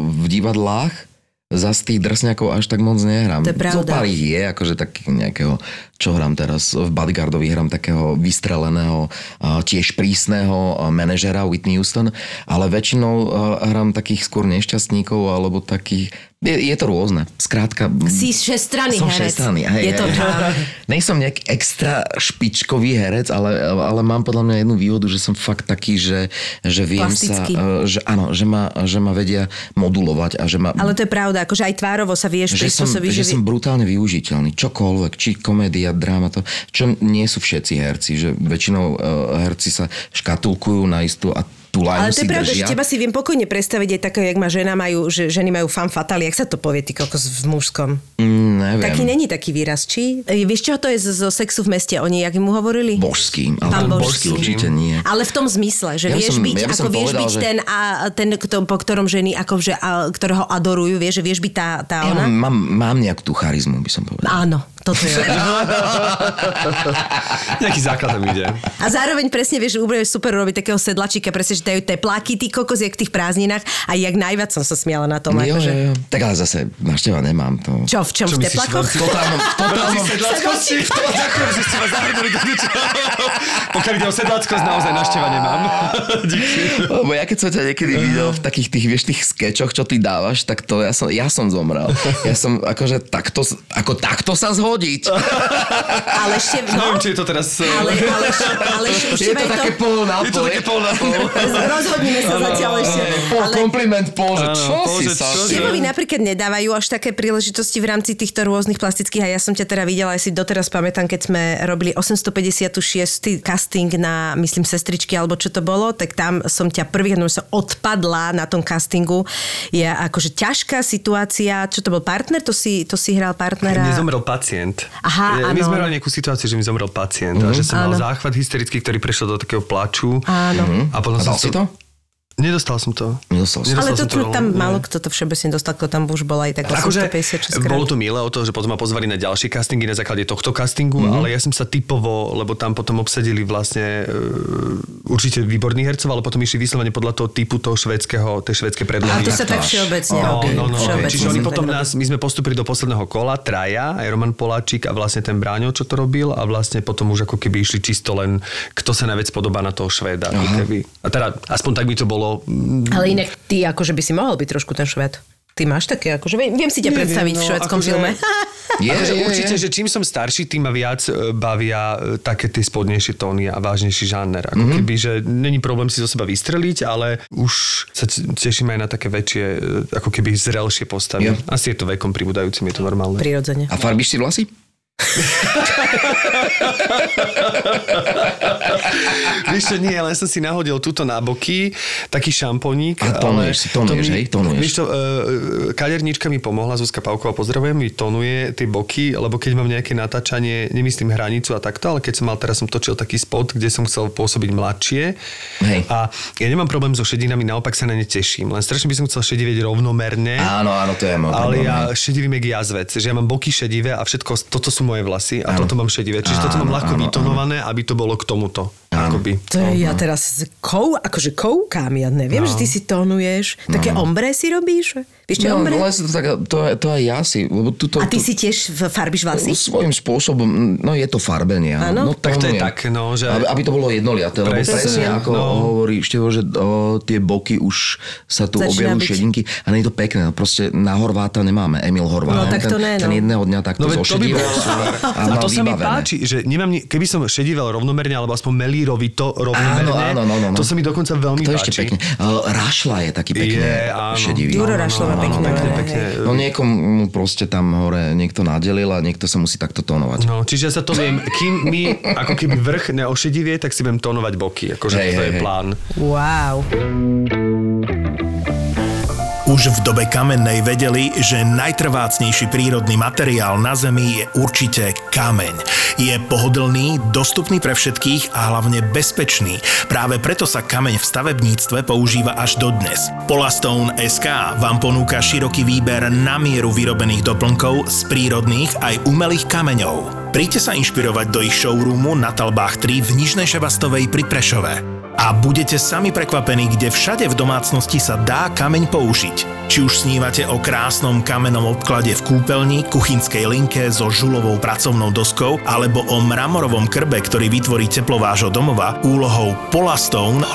v divadlách zas tých drsňakov až tak moc nehrám. To je pravda. Zo pár ich je, akože tak nejakého, čo hrám teraz, v Bodyguardovi hrám takého vystreleného, tiež prísneho manažera Whitney Houston, ale väčšinou hrám takých skôr nešťastníkov alebo takých Je, je to rôzne. Skrátka... mm, Si všestranný som herec. všestranný, hej, Je to hej. tak. Nejsom nejaký extra špičkový herec, ale, ale mám podľa mňa jednu výhodu, že som fakt taký, že, že viem Plastický. sa... e, Že, áno, že ma, že ma vedia modulovať a že ma... Ale to je pravda, akože aj tvárovo sa vieš že som, prispôsobiť. že vi- som brutálne využiteľný. Čokoľvek, či komédia, dráma, to, čo nie sú všetci herci, že väčšinou uh, herci sa škatulkujú na istú a tú lajnu Ale to je pravda, držia. že teba si viem pokojne predstaviť aj také, jak má žena majú, že ženy majú fan fatali, jak sa to povie, ty kokos v mužskom. Mm, neviem. Taký není taký výraz, či? E, Vieš, čo to je zo, sexu v meste? Oni, jak mu hovorili? Božský, ale Pán Božský. božský určite nie. Ale v tom zmysle, že Ja vieš som- byť, ja ako vieš povedal, byť že- ten, a, ten kto, po ktorom ženy, akože, a, ktorého adorujú, vieš, že vieš byť tá, tá Ja ona? mám, mám nejakú tú charizmu, by som povedal. Áno, toto je. [laughs] Nejaký základ tam ide. A zároveň presne vieš, že úplne super robiť takého sedlačíka, presne, že dajú tepláky, ty kokos, jak v tých prázdninách a jak najviac som sa smiala na tom. jo, akože. jo, jo. Tak ale zase návšteva nemám to. Čo, v čom? Čo v teplákoch? V totálnom, v totálnom, Sedlackosti? [laughs] Ďakujem, že ste ma zahrnuli do niečoho. Pokiaľ ide o sedlackosť, naozaj našteva nemám. [laughs] Díky. Lebo ja keď som ťa niekedy videl v takých tých, vieš, tých skečoch, čo ty dávaš, tak to ja som, ja som zomrel. Ja som akože takto, ako takto sa zhodiť. [laughs] Ale ešte, no, Neviem, či je to teraz... eh, ale, ale, [laughs] ale ešte, Je to také pol na Je to pol. také pol na pol. [laughs] Rozhodnime sa zatiaľ ešte. Pol Ale kompliment, pol, že čo pol, si sa... Števovi napríklad nedávajú až také príležitosti v rámci týchto rôznych plastických a ja som ťa teda videla, aj si doteraz pamätám, keď sme robili 856. casting na, myslím, sestričky, alebo čo to bolo, tak tam som ťa prvý, no som odpadla na tom castingu. Je akože ťažká situácia. Čo to bol partner? To si, to si hral partnera? Mne zomrel pacient. Aha, My áno. sme mali nejakú situáciu, že mi zomrel pacient a že som mal Áno. záchvat hysterický, ktorý prešiel do takého plaču. Áno. A potom A som si to? Nedostal som to. Nedostal. Nedostal Ale som to, to, tam nie. málo kto to všeobecne dostal, kto tam už bol aj tak Akože 856 krát. bolo to milé o to, že potom ma pozvali na ďalšie castingy na základe tohto castingu, Mhm. mm-hmm. ale ja som sa typovo, lebo tam potom obsadili vlastne uh, určite výborných hercov, ale potom išli vyslovene podľa toho typu toho švedského, tej švedskej A predlohy. to sa tak všeobecne No, robí. no, no, no. Všeobecne Čiže oni potom nás, my sme postupili do posledného kola, traja, aj Roman Poláčik a vlastne ten Bráňo, čo to robil a vlastne potom už ako keby išli čisto len, kto sa najviac podobá na toho Švéda. A teda aspoň tak by to bolo mm, Ale inak ty akože by si mohol byť trošku ten šved. Ty máš také, akože viem, viem si ťa Neviem, predstaviť v no, švedskom akože- filme. [laughs] Je, akože je, určite, je. že čím som starší, tým ma viac e, bavia e, také tie spodnejšie tóny a vážnejší žáner. Ako keby, že není problém si zo seba vystreliť, ale už sa teším aj na také väčšie, e, ako keby zrelšie postavy. Jo. Asi je to vekom pribúdajúcim, je to normálne. Prirodzene. A farbíš si vlasy? [laughs] Vieš čo, nie, len som si nahodil túto na boky, taký šamponík. A tonuješ si, tonuješ, to hej, tonuješ. Vieš čo, uh, kadernička mi pomohla, Zuzka Pavková, pozdravujem, mi tonuje tie boky, lebo keď mám nejaké natáčanie, nemyslím hranicu a takto, ale keď som mal, teraz som točil taký spot, kde som chcel pôsobiť mladšie. Hej. A ja nemám problém so šedinami, naopak sa na ne teším. Len strašne by som chcel šedivieť rovnomerne. Áno, áno, to je môj Ale problém, ja šedivím jak jazvec, že ja mám boky šedivé a všetko, toto sú moje vlasy a Áno. toto mám šedivé. Čiže toto mám Áno, ľahko áno, vytonované, aby to bolo k tomuto. Akoby. To je, ja teraz kou, akože koukám, ja neviem, No. že ty si tonuješ. Také ombre si robíš? Vieš, čo je No, ombre? ale to, tak, to, to aj ja si, lebo tuto... A ty tu- si tiež farbíš vlasy? Svojím spôsobom, no je to farbenie. Áno? No, Tak to je tak, no, že- Aby, aby to bolo jednoliaté, lebo Presne, presne ako no. hovorí Števo, že o, tie boky už sa tu Začína objavujú byť. šedinky a nie je to pekné. no Proste na Horváta nemáme, Emil Horvát. No, tak to ten, ne, no. ten jedného dňa takto No by zošedivel bolo super. a, A to sa mi páči, že nemám, keby som šedivel rovnomerne, alebo aspoň melírovito rovnomerne, Áno, áno, no, no, no. to sa mi dokonca veľmi To je páči. ešte pekne. Uh, Rašla je taký pekne Je, áno. šedivý. Juro Rašlo má pekné. pekne, pekne. hej. No niekomu proste tam hore niekto nadelil a niekto sa musí takto tónovať. No, čiže ja sa to viem, kým mi ako keby vrch neošedivie, tak si budem tónovať boky. Akože Hej, to hej, je hej. plán. Wow. Už v dobe kamennej vedeli, že najtrvácnejší prírodný materiál na Zemi je určite kameň. Je pohodlný, dostupný pre všetkých a hlavne bezpečný. Práve preto sa kameň v stavebníctve používa až dodnes. Polastone SK vám ponúka široký výber na mieru vyrobených doplnkov z prírodných aj umelých kameňov. Príďte sa inšpirovať do ich showroomu na Talbách 3 v Nižnej Šebastovej pri Prešove. A budete sami prekvapení, kde všade v domácnosti sa dá kameň použiť. Či už snívate o krásnom kamennom obklade v kúpeľni, kuchynskej linke so žulovou pracovnou doskou alebo o mramorovom krbe, ktorý vytvorí teplo vášho domova, úlohou Polastone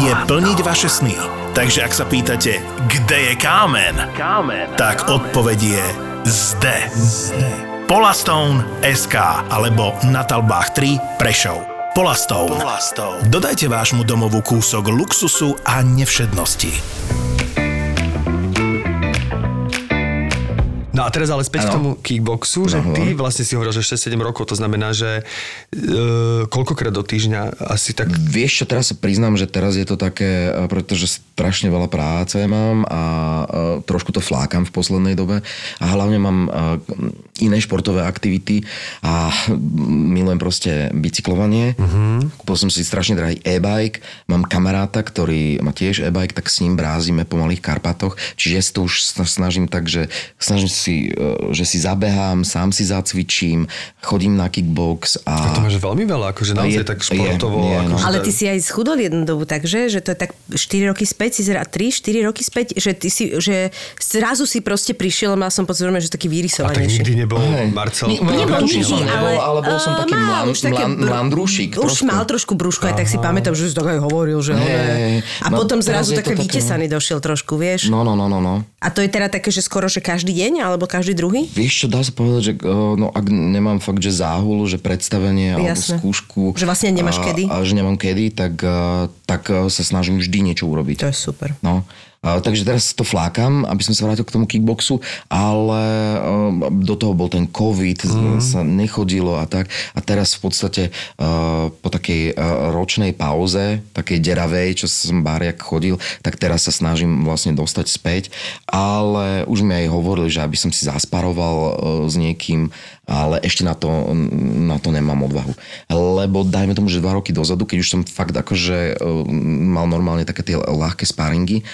je plniť vaše sny. Takže ak sa pýtate, kde je kámen, kámen. tak odpoveď je zde. Polastone SK alebo na talbách 3 Prešov. Polastone. Polastone. Dodajte vášmu domovu kúsok luxusu a nevšednosti. No a teraz ale späť k Áno. tomu kickboxu, že ty vlastne si hovoril, že 6-7 rokov, to znamená, že e, koľkokrát do týždňa asi tak... Vieš čo, teraz sa priznám, že teraz je to také, eh, pretože strašne veľa práce mám a eh, trošku to flákam v poslednej dobe a hlavne mám eh, iné športové aktivity a milujem proste bicyklovanie. Uh-huh. Kúpil som si strašne drahý e-bike, mám kamaráta, ktorý má tiež e-bike, tak s ním brázime po malých Karpatoch, čiže ja si to už sna- snažím tak, že snažím si, eh, že si zabehám, sám si zacvičím, chodím na kickbox A to a... máš veľmi veľa, akože naozaj je- tak športovo. je, no. akože Ale tak- ty si aj schudol jednu dobu, takže, že to je tak 4 roky späť, si zra 3, 4 roky späť, že ty si, že zrazu si proste prišiel a mal som pocit, že taký A tak vyrysovanejší. nikdy nebol Hej. Marcel. Nie, Nebol nikdy, ale, ale bol som eh, taký mal mlan- už také trošku. mal trošku brúško, aj tak si pamätám, že si tak aj hovoril, že A no, potom zrazu také také- vytesaný došiel trošku, vieš? No, no, no, no, no. A to je teda také, že skoro, že každý deň, alebo každý druhý? Vieš čo, dá sa povedať, že uh, no, ak nemám fakt, že záhul, že predstavenie alebo Jasné. skúšku. Že vlastne nemáš a, kedy? A že nemám kedy, tak, uh, tak uh, sa snažím vždy niečo urobiť. To je super. No. Takže teraz to flákam, aby som sa vrátil k tomu kickboxu, ale uh, do toho bol ten COVID, mm. sa nechodilo a tak. A teraz v podstate uh, po takej uh, ročnej pauze, takej deravej, čo som báriak chodil, tak teraz sa snažím vlastne dostať späť. Ale už mi aj hovorili, že aby som si zasparoval s niekým, ale ešte na to, na to nemám odvahu. Lebo dajme tomu, že dva roky dozadu, keď už som fakt akože mal normálne také tie ľahké sparingy,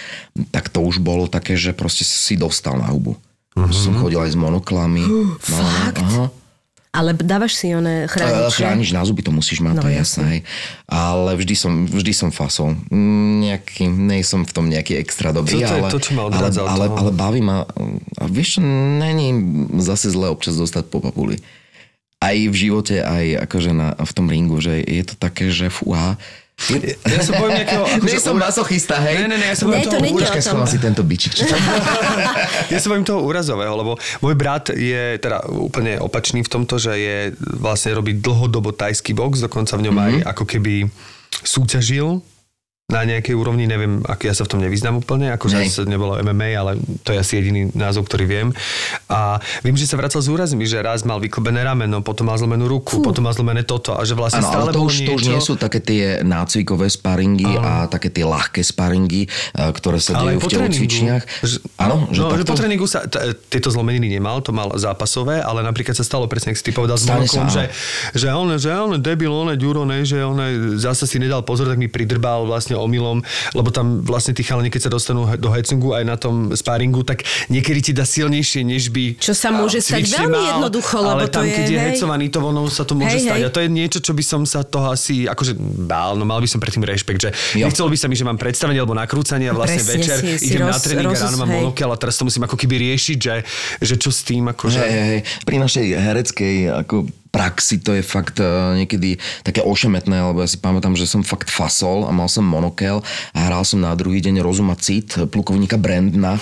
tak to už bolo také, že proste si dostal na hubu. Uh-huh. Som chodil aj s monoklami. no, fakt? No, aha. Ale dávaš si one chránič, že? Chrániš na zuby, to musíš mať, No, to je jasné. hej. Ale vždy som, vždy som fasol. Nejaký, nej som v tom nejaký extra dobrý, Co to je ale, to, čo ma ale, ale, ale baví ma. A vieš čo, není zase zle občas dostať po papuli. Aj v živote, aj akože na, v tom ringu, že je to také, že fúha. Ja som poviem nejakého... Nie Akože, som masochista, hej? Ne, ne, ne, ja som Ne, poviem to toho není o Počkaj, tom. schoval si tento bičik. [laughs] Ja sa bojím toho úrazového, lebo môj brat je teda úplne opačný v tomto, že je vlastne robí dlhodobo tajský box, dokonca v ňom mm-hmm. aj ako keby súťažil na nejakej úrovni, neviem, ak ja sa v tom nevyznám úplne, akože Nej. sa nebolo MMA, ale to je asi jediný názov, ktorý viem. A viem, že sa vracal s úrazmi, že raz mal vyklbené rameno, potom mal zlomenú ruku, potom mal zlomené toto a že vlastne Áno, stále ale to už, niečo... to už nie sú také tie nácvikové sparingy a také tie ľahké sparingy, eh, ktoré sa Ale dejú v telocvičniach. Áno, že no, že po tréningu sa t- tieto zlomeniny nemal, to mal zápasové, ale napríklad sa stalo presne, ak si ty povedal s monoklom, že, že on, že on debil, on je ďuro, ne, že on zase si nedal pozor, tak mi pridrbal vlastne omylom, lebo tam vlastne tí chalani, keď sa dostanú do hecingu aj na tom sparingu, tak niekedy ti dá silnejšie, než by Čo sa môže stať veľmi mal, jednoducho, lebo ale to tam, je, keď je hej. hecovaný, to ono sa to môže Hej, stať. hej. A to je niečo, čo by som sa toho asi, akože bál, no mal by som predtým rešpekt, že Jo. nechcelo by sa mi, že mám predstavenie alebo nakrúcanie a vlastne Presne večer si- si idem na roz- tréning a roz- ráno mám monokel a teraz to musím ako keby riešiť, že, že čo s tým, akože... Hej, hej, hej. Pri našej hereckej ako praxi to je fakt uh, niekedy také ošemetné, lebo ja si pamätám, že som fakt fasol a mal som monokel a hral som na druhý deň Rozuma Cit, plukovníka Brandna.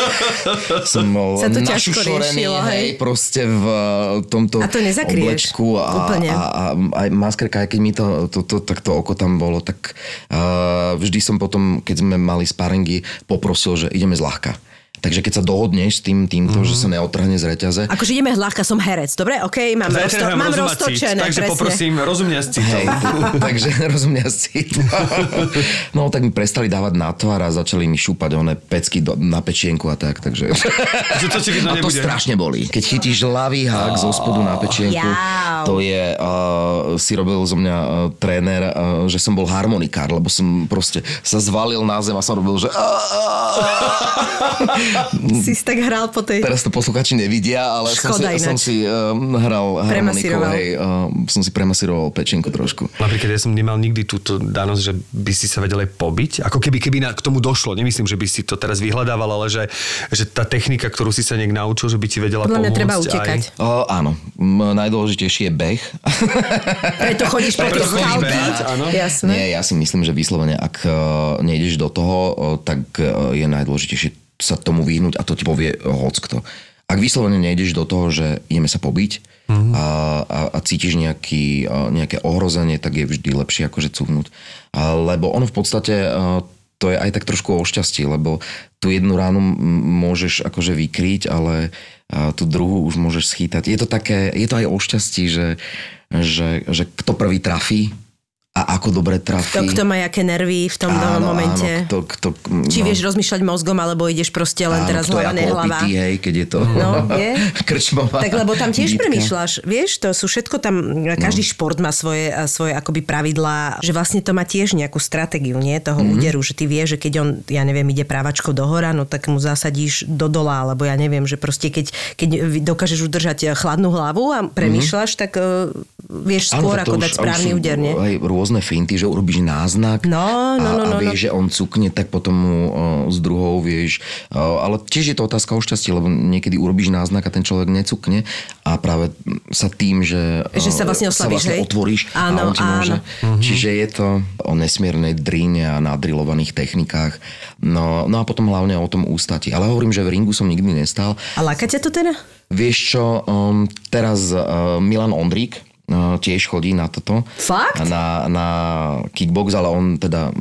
[laughs] som bol Sa to riešilo, hej. proste v uh, tomto A to oblečku a, Úplne. a, a aj maskerka, aj keď mi to, to, to, tak to oko tam bolo, tak uh, vždy som potom, keď sme mali sparingy, poprosil, že ideme zľahka. Takže keď sa dohodneš s tým týmto, mm-hmm. že sa neotrhne z reťaze, Akože ideme hľahka, som herec, dobre? OK, mám, hrám mám roztočené, takže presne. poprosím rozumňa s citom. Hej, [laughs] takže [laughs] rozumia si. No tak mi prestali dávať na tvár a začali mi šúpať one pecky do, na pečienku a tak, takže... Že to A to strašne bolí. Keď chytíš ľavý hák zo spodu na pečienku, Jau. to je, uh, si robil zo mňa uh, tréner, uh, že som bol harmonikár, lebo som proste sa zvalil na zem a som robil, že [laughs] Si si tak hral po tej... Teraz to posluchači nevidia, ale som si, Škoda som ináč. si um, hral harmonikou, hej, um, som si premasíroval pečenku trošku. Napríklad ja som nemal nikdy túto danosť, že by si sa vedel aj pobiť. Ako keby, keby na, k tomu došlo. Nemyslím, že by si to teraz vyhľadával, ale že, že tá technika, ktorú si sa niekto naučil, že by ti vedela Podľa pomôcť. treba aj- utekať. O, áno, M- najdôležitejší je beh. Preto chodíš po tých. Jasné. Nie, ja si myslím, že vyslovene, ak uh, nejdeš do toho, uh, tak uh, je najdôležitejšie sa tomu vyhnúť a to ti povie hoc kto. Ak vyslovene nejdeš do toho, že ideme sa pobiť Mhm. a, a, a cítiš nejaký, nejaké ohrozenie, tak je vždy lepšie akože. A, lebo ono v podstate to je aj tak trošku o šťastí, lebo tú jednu ránu môžeš akože vykryť, ale tú druhú už môžeš schýtať. Je to také, je to aj o šťastí, že, že, že kto prvý trafí a ako dobre trafí. To, kto má jaké nervy v tom danom momente. Áno, kto, kto, Či no. vieš rozmýšľať mozgom, alebo ideš proste len Áno, teraz kto hlava, nehlava. opitý, hej, keď je to No, [laughs] je. krčmová Tak lebo tam tiež bitka. premýšľaš, vieš, to sú všetko tam, každý No. šport má svoje, svoje akoby pravidlá, že vlastne to má tiež nejakú stratégiu, nie, toho Mhm. mm-hmm. úderu, že ty vieš, že keď on, ja neviem, ide právačkou do hora, no tak mu zasadíš do dola, alebo ja neviem, že proste keď, keď dokážeš udržať chladnú hlavu a premýšľaš, tak uh, vieš Mhm. Áno, skôr to ako už- dať správny úder, nie? Aj rôzne finty, že urobíš náznak No, no, a, no, a no, vieš, no. že on cukne, tak potom mu uh, s druhou vieš. Uh, ale tiež je to otázka o šťastie, lebo niekedy urobíš náznak a ten človek necukne a práve sa tým, že, Že sa uh, vlastne sa oslabíš, vlastne hej? otvoríš Áno, a on ti môže. áno. Čiže je to o nesmiernej dríne a nadrilovaných technikách. No, no a potom hlavne o tom ústati. Ale hovorím, že v ringu som nikdy nestal. A láka ťa to teda? Vieš čo, um, teraz uh, Milan Ondrík uh, tiež chodí na toto. Fakt? Na, na kickbox, ale on teda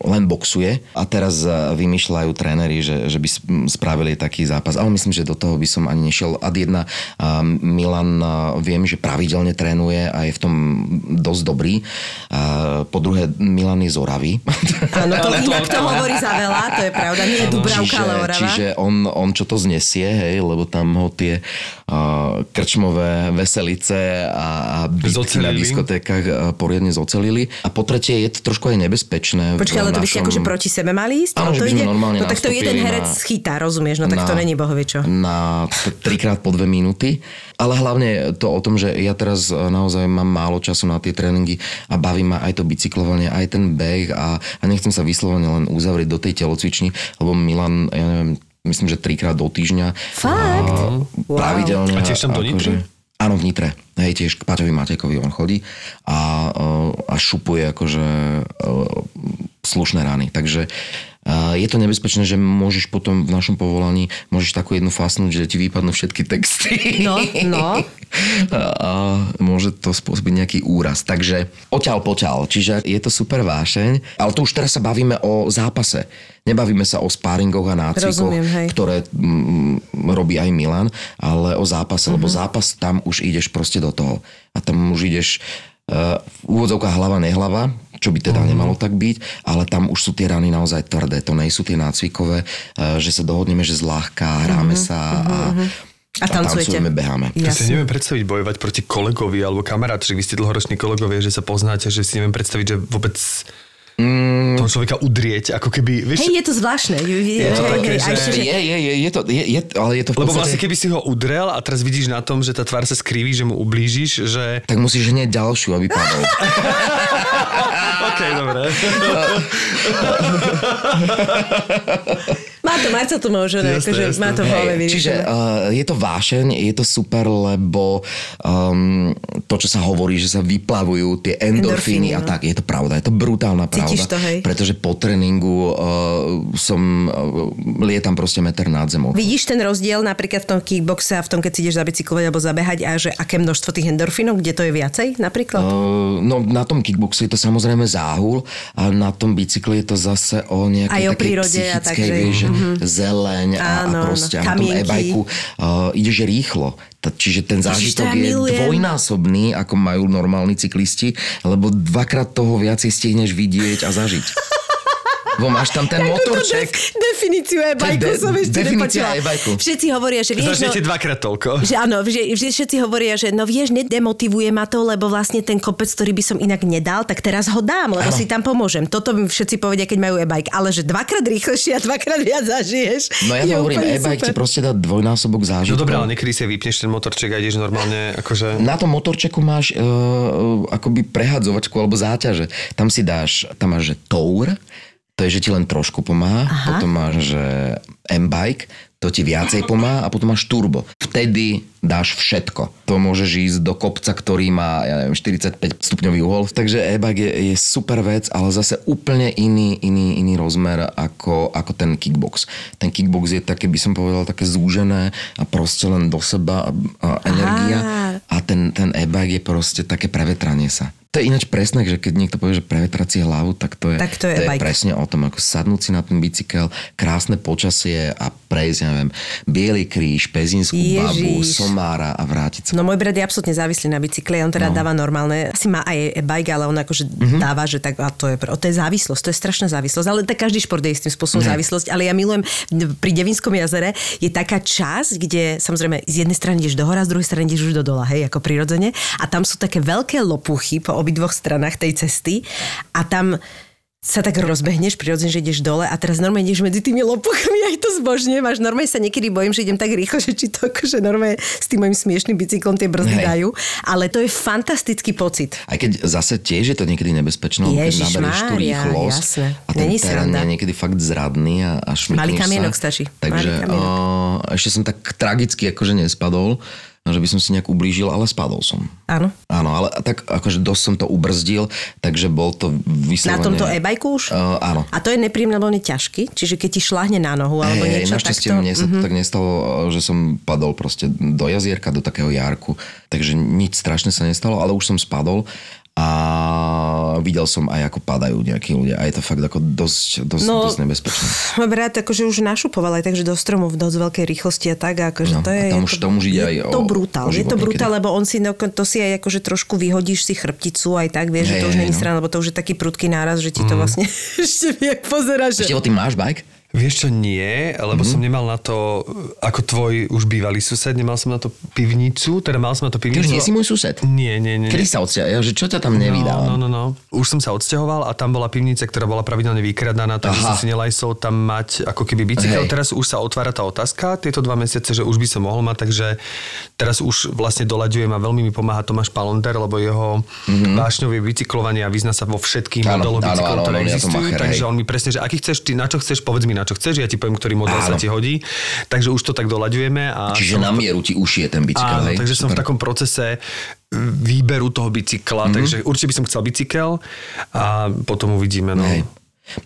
len boxuje. A teraz uh, vymýšľajú tréneri, že, že by spravili taký zápas. Ale myslím, že do toho by som ani nešiel. Ad jedna, Milan uh, viem, že pravidelne trénuje a je v tom dosť dobrý. Uh, po druhé, Milan je z Oravy. [laughs] Áno, to inak to hovorí za veľa, to je pravda, nie je Dubravka, čiže, ale Orava. čiže on, on čo to znesie, hej, lebo tam ho tie uh, krčmové veselice a, a bitky na diskotékach poriadne zocelili. A po tretie je to trošku aj nebezpečné. Počkaj, ale to by ste našom- akože proti sebe mali ísť? Áno, No že to by sme ide, normálne no tak to jeden herec na- schytá, rozumieš, no tak to není bohoviečo. Na t- trikrát po dve minúty. Ale hlavne to o tom, že ja teraz naozaj mám málo času na tie tréningy a baví ma aj to bicyklovanie, aj ten beh a, a nechcem sa vyslovene len uzavrieť do tej telocvični, lebo Milan, ja neviem, myslím, že trikrát do týždňa. Fakt? A, Wow. Pravidelne. A tiež tam do Nitry? Áno, v Nitre. Hej, tiež k Paťovi Matekovi on chodí a, e, a šupuje akože e, slušné rany. Takže a je to nebezpečné, že môžeš potom v našom povolaní, môžeš takú jednu fasnúť, že ti vypadnú všetky texty. No, no. [laughs] A, môže to spôsobiť nejaký úraz. Takže oťal poťal. Čiže je to super vášeň. Ale to už teraz sa bavíme o zápase. Nebavíme sa o sparingoch a nácvikoch, ktoré mm, robí aj Milan, ale o zápase, Mhm. lebo zápas tam už ideš proste do toho. A tam už ideš uh, v úvodzovkách hlava, nehlava, čo by Mhm. teda nemalo tak byť, ale tam už sú tie rany naozaj tvrdé. To nejsú tie nácvikové, uh, že sa dohodneme, že zľahka, hráme sa a, Mhm. A tancujete. tancujeme, beháme. Ja si neviem predstaviť bojovať proti kolegovi alebo kamarát, že vy ste dlhoroční kolegovia, že sa poznáte, že si neviem predstaviť, že vôbec mm. toho človeka udrieť, ako keby, vieš, Hej, je to zvláštne. Je to také, a že- ešte, že Je, je, je, je, to, je, je, ale je to v lebo vlastne keby si ho udrel a teraz vidíš na tom, že tá tvár sa skriví, že mu ublížiš, že... Tak musíš hneď ďalšiu, aby padol. [laughs] OK, dobre. [laughs] [laughs] má to, Marco to môže, ne, Jasné, akože jasné. má to v hlave Hej, čiže uh, je to vášeň, je to super, lebo um, to, čo sa hovorí, že sa vyplavujú tie endorfíny, Endorfíny, a no. tak, je to pravda, je to brutálna pravda. Cítiš to, hej? Pretože po tréningu uh, som, uh, lietam proste meter nad zemou. Vidíš ten rozdiel napríklad v tom kickboxe a v tom, keď si ideš zabicyklovať alebo zabehať a že aké množstvo tých endorfínov, kde to je viacej napríklad? Uh, no na tom kickboxe je to samozrejme záhul a na tom bicykli je to zase o nejakej Aj o takej prírode a psychickej, tak, že- vieš, mm-hmm. zeleň a, a Áno, proste áno, a na tom e-bajku uh, ideš rýchlo. T- Čiže ten zážitok ja je milujem. dvojnásobný, ako majú normálni cyklisti, lebo dvakrát toho viacej stihneš vidieť a zažiť. [laughs] Bo máš tam ten motorček. Definíciu e-bajku de- som ešte definícia e-bajku. Všetci hovoria, že vieš, no, Začnete dvakrát toľko. že áno, že, že všetci hovoria, že no vieš, nedemotivuje ma to, lebo vlastne ten kopec, ktorý by som inak nedal, tak teraz ho dám, lebo si tam pomôžem. Toto mi všetci povedia, keď majú e-bike, ale že dvakrát rýchlejšie a dvakrát viac zažiješ. No ja hovorím, e-bike ti super. proste dá dvojnásobok No zážitkov. dobré, ale niekedy si vypneš ten motorček a ideš normálne, akože... Na tom motorčeku máš uh, akoby prehadzovačku alebo záťaže. Tam si dáš, tam máš, že tour, to je, že ti len trošku pomáha. Aha. Potom máš, že M-bike, to ti viacej pomáha a potom máš turbo. Vtedy dáš všetko. To môžeš ísť do kopca, ktorý má, ja neviem, 45 stupňový uhol. Takže e-bike je, je super vec, ale zase úplne iný, iný, iný rozmer ako, ako ten kickbox. Ten kickbox je také, by som povedal, také zúžené a proste len do seba a, a energia. A ten, ten e-bike je proste také prevetranie sa. To je ináč presné, že keď niekto povie, že prevetrací hlavu, tak to je, Tak to je to je presne o tom, ako sadnúť si na ten bicykel, krásne počasie a prejsť, ja neviem, Bielý kríž, Pezinskú babu, Ježiš. Somára a vrátiť sa. No môj brat je absolútne závislý na bicykle, on teda no. dáva normálne, asi má aj e-bike, ale on akože Mhm. mm-hmm. dáva, že tak, a to je, to je závislosť, to je strašná závislosť, ale tak každý šport je istým spôsobom Ne. závislosť, ale ja milujem, pri Devinskom jazere je taká časť, kde samozrejme z jednej strany ideš do hora, z druhej strany ideš už do dola, hej, ako prirodzene, a tam sú také veľké lopuchy po obidvoch stranách tej cesty a tam sa tak rozbehneš, prirodzene, že ideš dole a teraz normálne ideš medzi tými lopuchami, aj to zbožne máš. Normálne sa niekedy bojím, že idem tak rýchlo, že či to akože normálne s tým mojim smiešným bicyklom tie brzdy Hej. dajú. Ale to je fantastický pocit. Aj keď zase tiež je to niekedy nebezpečné, keď naberieš tú rýchlosť jasné. a ten Není terén je niekedy fakt zradný a, a Malý kamienok sa. stačí. Takže Malý kamienok. o, ešte som tak tragicky akože nespadol, že by som si nejak ublížil, ale spadol som. Áno. Áno, ale tak akože dosť som to ubrzdil, takže bol to Na vyslovene... tomto e-bajku už? Uh, áno. A to je je ťažký, čiže keď ti šláhne na nohu alebo Hej, niečo našťastie takto... mne sa to Mhm. tak nestalo, že som padol proste do jazierka, do takého jarku, takže nič strašné sa nestalo, ale už som spadol a videl som aj, ako padajú nejakí ľudia a je to fakt ako dosť, dosť, No, dosť nebezpečné. Môj brat akože už našupoval aj takže do stromu v dosť veľkej rýchlosti a tak. Akože No, to je, tam už- to, tam už ide je aj to o- brutál. o je to brutál, lebo on si, no, to si aj akože trošku vyhodíš si chrbticu aj tak, vieš, že Hej, to už hej, není no. strana, lebo to už je taký prudký náraz, že ti to vlastne [laughs] ešte jak pozeráš. Ešte Že... o tým máš bike? Vieš čo, nie, lebo Mhm. som nemal na to, ako tvoj už bývalý sused, nemal som na to pivnicu, teda mal som na to Ty pivnicu. už nie si môj sused? Nie, nie, nie. Kedy sa odsťa? Ja, že čo ťa tam nevydávam? No, no, no, no. Už som sa odsťahoval a tam bola pivnica, ktorá bola pravidelne vykradaná, takže som si nelajsol tam mať ako keby bicykel. Hej. Teraz už sa otvára tá otázka, tieto dva mesiace, že už by som mohol mať, takže teraz už vlastne doľaďujem a veľmi mi pomáha Tomáš Palonder, lebo jeho mm-hmm. vášňové bicyklovanie a vyzna sa vo všetkých modeloch bicyklov, ktoré existujú, takže on mi presne, že aký chceš, ty na čo chceš, povedz mi na čo chceš, ja ti poviem, ktorý model sa Áno. ti hodí. Takže už to tak doľaďujeme. A Čiže som na mieru ti ušije ten bicykel, Áno, hej? takže som v Super. takom procese výberu toho bicykla, mm-hmm. takže určite by som chcel bicykel a potom uvidíme. No. Hej.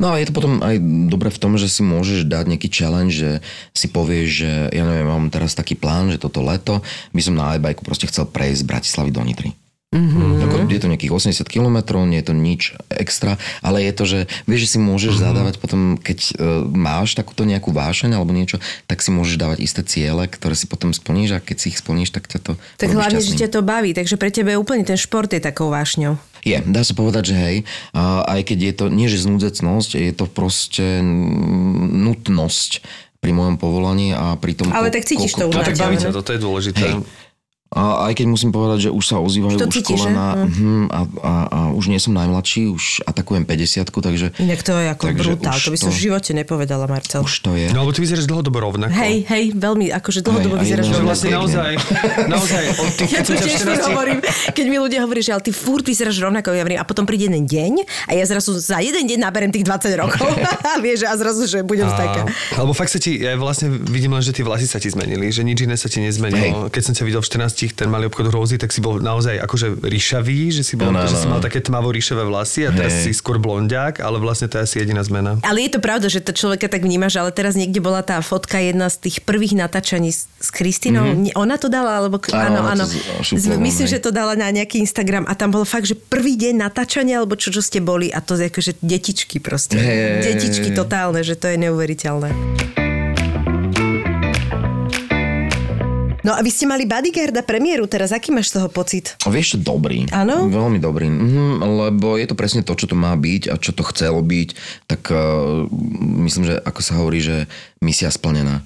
No a je to potom aj dobre v tom, že si môžeš dať nejaký challenge, že si povieš, že ja neviem, mám teraz taký plán, že toto leto by som na e-bike proste chcel prejsť z Bratislavy do Nitry. Mm-hmm. Ako, je to nejakých 80 km, nie je to nič extra, ale je to, že vieš, že si môžeš mm-hmm. zadávať potom, keď uh, máš takúto nejakú vášeň alebo niečo, tak si môžeš dávať isté ciele, ktoré si potom splníš a keď si ich splníš, tak ťa to Tak hlavne, že šťastným. ťa to baví, takže pre teba je úplne ten šport je takou vášňou. Je, dá sa povedať, že hej, a aj keď je to, nie že znúdzecnosť, je to proste nutnosť pri mojom povolaní a pri tom... Ale tak cítiš to už No na tak baví no. ťa, toto je dôležité. Hej. A aj keď musím povedať, že už sa ozývajú Už cítiš, kolena že? mhm, a, a, a už nie som najmladší, už atakujem 50 takže Inak to je ako brutál, to by som to- v živote nepovedala, Marcel. už to je. No lebo ty vyzeráš dlhodobo rovnako. Hej, hej, veľmi, akože dlhodobo Hej, vyzeráš Že rovnako. vlastne naozaj, naozaj, od tých, Ja to tiež 14 hovorím, keď mi ľudia hovorí, že ale ty furt vyzeráš rovnako, ja hovorím, a potom príde jeden deň a ja zrazu za jeden deň naberem tých 20 rokov. [laughs] vieš, a zrazu, že budem taká. A, lebo fakt sa ti, ja vlastne vidím len, že tie vlasy sa ti zmenili, že nič iné sa ti nezmenilo. Keď som ťa videl v 14 ten malý obchod Rózy, tak si bol naozaj akože ríšavý, že si, bol, No, no, že si no. mal také tmavo ríšavé vlasy a teraz Hej. si skôr blondiak, ale vlastne to je asi jediná zmena. Ale je to pravda, že to človeka tak vnímaš, ale teraz niekde bola tá fotka jedna z tých prvých natáčaní s, s Kristinou. Mm-hmm. Ona to dala, alebo... Áno, Áno, Myslím, že to dala na nejaký Instagram a tam bolo fakt, že prvý deň natáčania, alebo čo, čo ste boli a to je akože detičky proste. Hej. Detičky totálne, že to je neuveriteľné. No a vy ste mali Bodyguarda premiéru teraz, aký máš z toho pocit? Vieš dobrý. Áno? Veľmi dobrý. Mhm, lebo je to presne to, čo to má byť a čo to chcelo byť. Tak uh, myslím, že ako sa hovorí, že misia splnená.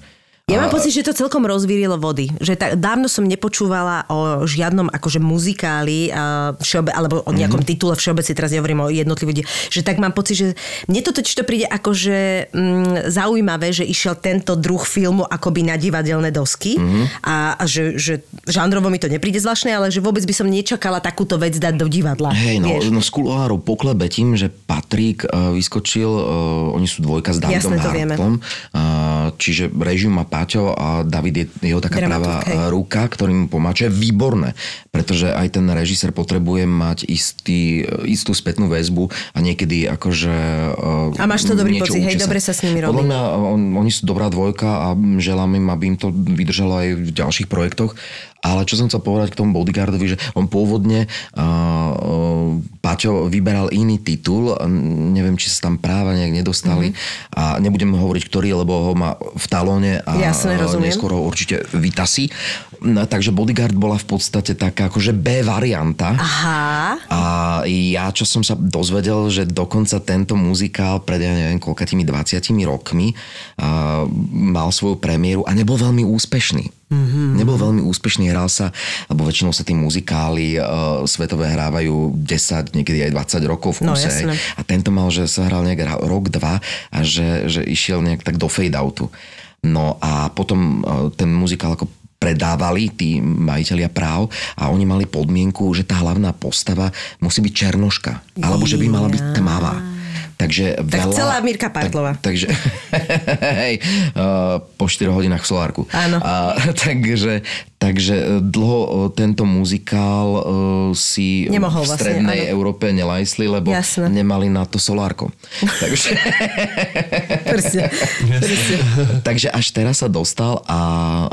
Ja mám pocit, že to celkom rozvírilo vody. Že tak, dávno som nepočúvala o žiadnom akože muzikáli všeobe, alebo o nejakom mm-hmm. titule všeobecne, teraz nehovorím o jednotlivých, že tak mám pocit, že mne to totiž to príde akože mm, zaujímavé, že išiel tento druh filmu akoby na divadelné dosky mm-hmm. a, a že, že žánrovo mi to nepríde zvláštne, ale že vôbec by som nečakala takúto vec dať do divadla. Hej, no, vieš. no z kuloárov poklebe tým, že Patrik uh, vyskočil, uh, oni sú dvojka s Davidom Jasné. Hartlom, uh, čiže režiu má Paťo a David je jeho taká Dramaturg, pravá hej. ruka, ktorý mu pomáha, čo je výborné, pretože aj ten režisér potrebuje mať istý, istú spätnú väzbu a niekedy akože... A máš to dobrý niečo pocit, hej, sa. dobre sa s nimi robí. Podľa mňa on, oni sú dobrá dvojka a želám im, aby im to vydržalo aj v ďalších projektoch. Ale čo som chcel povedať k tomu Bodyguardovi, že on pôvodne uh, uh, Paťo vyberal iný titul, neviem, či sa tam práva nejak nedostali mm-hmm. a nebudem hovoriť, ktorý, lebo ho má v talóne a Jasné, uh, rozumiem. neskôr ho určite vytasí. No, takže Bodyguard bola v podstate taká akože B varianta. Aha. A ja, čo som sa dozvedel, že dokonca tento muzikál pred, ja neviem, koľkatými 20 rokmi uh, mal svoju premiéru a nebol veľmi úspešný. Mm-hmm. Nebol veľmi úspešný, hral sa, lebo väčšinou sa tí muzikály uh, svetové hrávajú 10, niekedy aj 20 rokov v No, kuse. jasné. a tento mal, že sa hral nejak rok, dva a že, že išiel nejak tak do fade-outu. No a potom uh, ten muzikál ako predávali tí majiteľia práv a oni mali podmienku, že tá hlavná postava musí byť černoška. Alebo že by mala byť tmavá. Takže Tak veľa, celá Mirka Partlova. Tak, takže [laughs] hej, uh, po 4 hodinách v solárku. Áno. A, [laughs] takže, takže dlho uh, tento muzikál uh, si Nemohol v vlastne, strednej áno. Európe nelajsli, lebo Jasné. nemali na to solárko. [laughs] takže, Presne. Presne. takže až teraz sa dostal a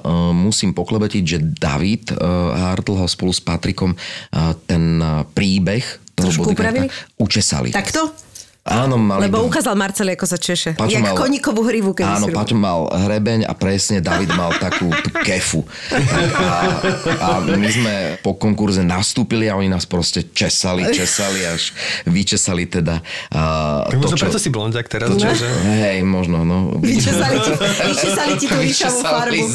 uh, musím poklebetiť, že David uh, Hartl ho spolu s Patrikom uh, ten uh, príbeh toho Trošku upravili? učesali. Takto? Áno, mali Lebo by- ukázal Marceli, ako sa češe. Paťo Jak mal- koníkovú hrivu, keď Áno. Paťo mal hrebeň a presne David mal takú tú kefu. A, a my sme po konkurze nastúpili a oni nás proste česali, česali, až vyčesali teda uh, Tak to, možno čo... preto si blondiak teraz, že? že? Hej, možno, no. Vyčesali ti, [laughs] vyčesali ti tú Vyčesali farbu.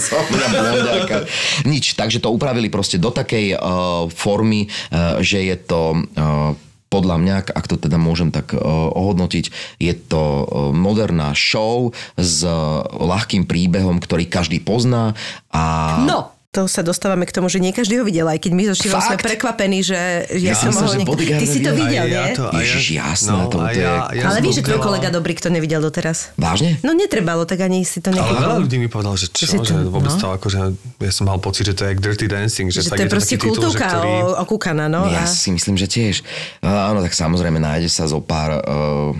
Nič, takže to upravili proste do takej uh, formy, uh, že je to uh, podľa mňa, ak to teda môžem tak uh, ohodnotiť, je to uh, moderná show s uh, ľahkým príbehom, ktorý každý pozná a No, to sa dostávame k tomu, že nie každý ho videl, aj keď my so Šivom sme prekvapení, že ja, Ja som mohol... že niek- Bodyguarda Ty si to videl. Aj ja nie? to, aj Ježiš, ja, jasné, no, to- je- ja, ja Ale vieš, že tvoj kolega dobrý, kto nevidel doteraz. Vážne? No netrebalo, tak ani si to Ale nekúpil. veľa ľudí mi povedal, že čo, to- že vôbec no. to akože, ja som mal pocit, že to je jak Dirty Dancing, že, Že to je proste ktorý... o, okúkaná, no. Ja A, si myslím, že tiež. Áno, tak samozrejme nájde sa zo pár uh,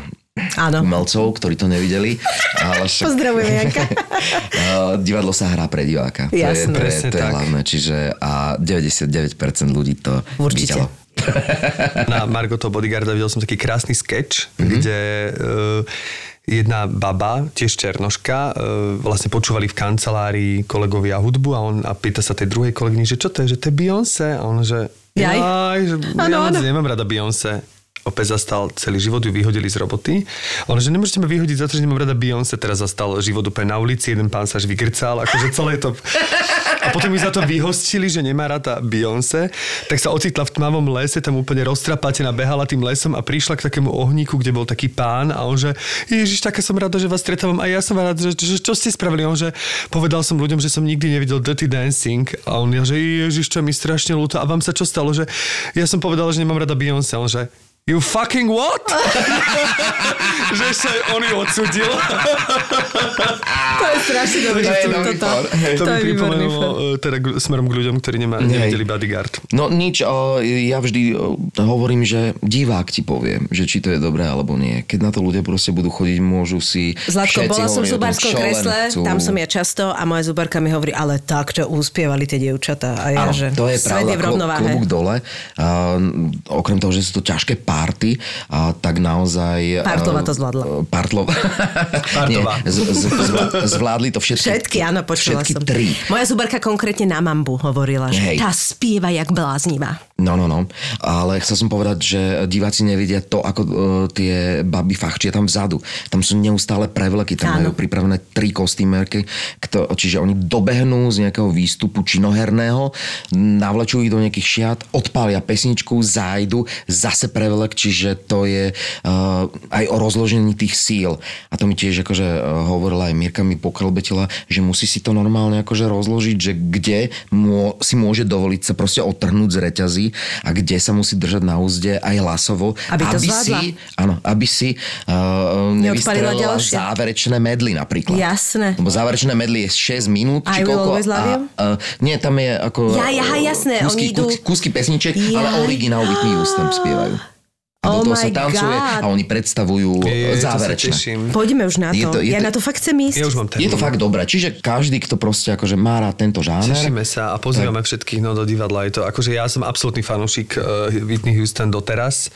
áno. umelcov, ktorí to nevideli. Ale však... Pozdravujeme, Janka. [laughs] Divadlo sa hrá pre diváka. To je, Jasné. to je, Presne to je hlavné. Čiže a 99% ľudí to Určite. videlo. [laughs] Na Margo toho bodyguarda videl som taký krásny sketch, Mhm. kde uh, jedna baba, tiež černoška, uh, vlastne počúvali v kancelárii kolegovia hudbu a on a pýta sa tej druhej kolegyni, že čo to je, že to je Beyoncé? A on, že Jaj. jaj že Áno, ja áno. nemám rada Beyoncé. Opäť zastal celý život, ju vyhodili z roboty. On, že nemôžete ma vyhodiť za to, že nemám rada Beyoncé. Teraz zastal život úplne na ulici, jeden pán sa až vygrcal, akože celé to... A potom ju za to vyhostili, že nemá rada Beyoncé, tak sa ocitla v tmavom lese, tam úplne roztrapatená, behala tým lesom a prišla k takému ohníku, kde bol taký pán a on že Ježiš, taká som rada, že vás stretávam a ja som rada, že, že čo ste spravili? On že povedal som ľuďom, že som nikdy nevidel Dirty Dancing a on že Ježiš, čo mi strašne ľúto a vám sa čo stalo? Že ja som povedal, že nemám rada Beyoncé. On že You fucking what? [laughs] že aj on ju odsudil. To je strašne dobrý To toto. for. Hej. to To mi pripomenulo e, teda smerom k ľuďom, ktorí nemá, nevideli Bodyguard. No nič, o, ja vždy o, hovorím, že divák ti povie, že či to je dobré alebo nie. Keď na to ľudia proste budú chodiť, môžu si... Zlatko, bola som v zubárskom kresle, chcú. tam som ja často a moja zubárka mi hovorí, ale takto uspievali tie dievčatá. A ja, Áno, že to je pravda, je v rovnováhe. klobúk dole. A, okrem toho, že sú to ťažké party, a tak naozaj... Partlova eh, to zvládla. Partlova. [laughs] Partová. Nie, z, z, zvládli to všetky. Všetky, áno, počula všetky som. tri. Moja zubarka konkrétne na mambu hovorila, že Hej. tá spieva jak bláznivá. No, no, no. Ale chcel som povedať, že diváci nevidia to, ako uh, tie baby fachčia tam vzadu. Tam sú neustále prevleky, tam Áno. majú pripravené tri kostýmerky, kto, čiže oni dobehnú z nejakého výstupu činoherného, navlečujú ich do nejakých šiat, odpália pesničku, zájdu, zase prevlek, čiže to je uh, aj o rozložení tých síl. A to mi tiež akože uh, hovorila aj Mirka mi pokrlbetila, že musí si to normálne akože rozložiť, že kde mô, si môže dovoliť sa proste odtrhnúť z reťazí a kde sa musí držať na úzde aj hlasovo, Aby to aby zvládla. si, áno, aby si uh, nevystrelila záverečné medly napríklad. Jasné. Lebo záverečné medly je 6 minút, I či koľko. A, uh, nie, tam je ako... Ja, ja, jasné, Kúsky, oni idú- kúsky, kúsky pesniček, ale Jaj. originál Whitney Houston spievajú. A Oh do toho sa tancuje God. a oni predstavujú Je, to sa záverečné. teším. Poďme už na Je to. to- je ja to- na to fakt chcem ísť. Ja už mám termín. Je to fakt dobré. Čiže každý, kto proste akože má rád tento žáner, Tešíme sa a pozývame všetkých no, do divadla. Je to, akože ja som absolútny fanúšik uh, Whitney Houston doteraz.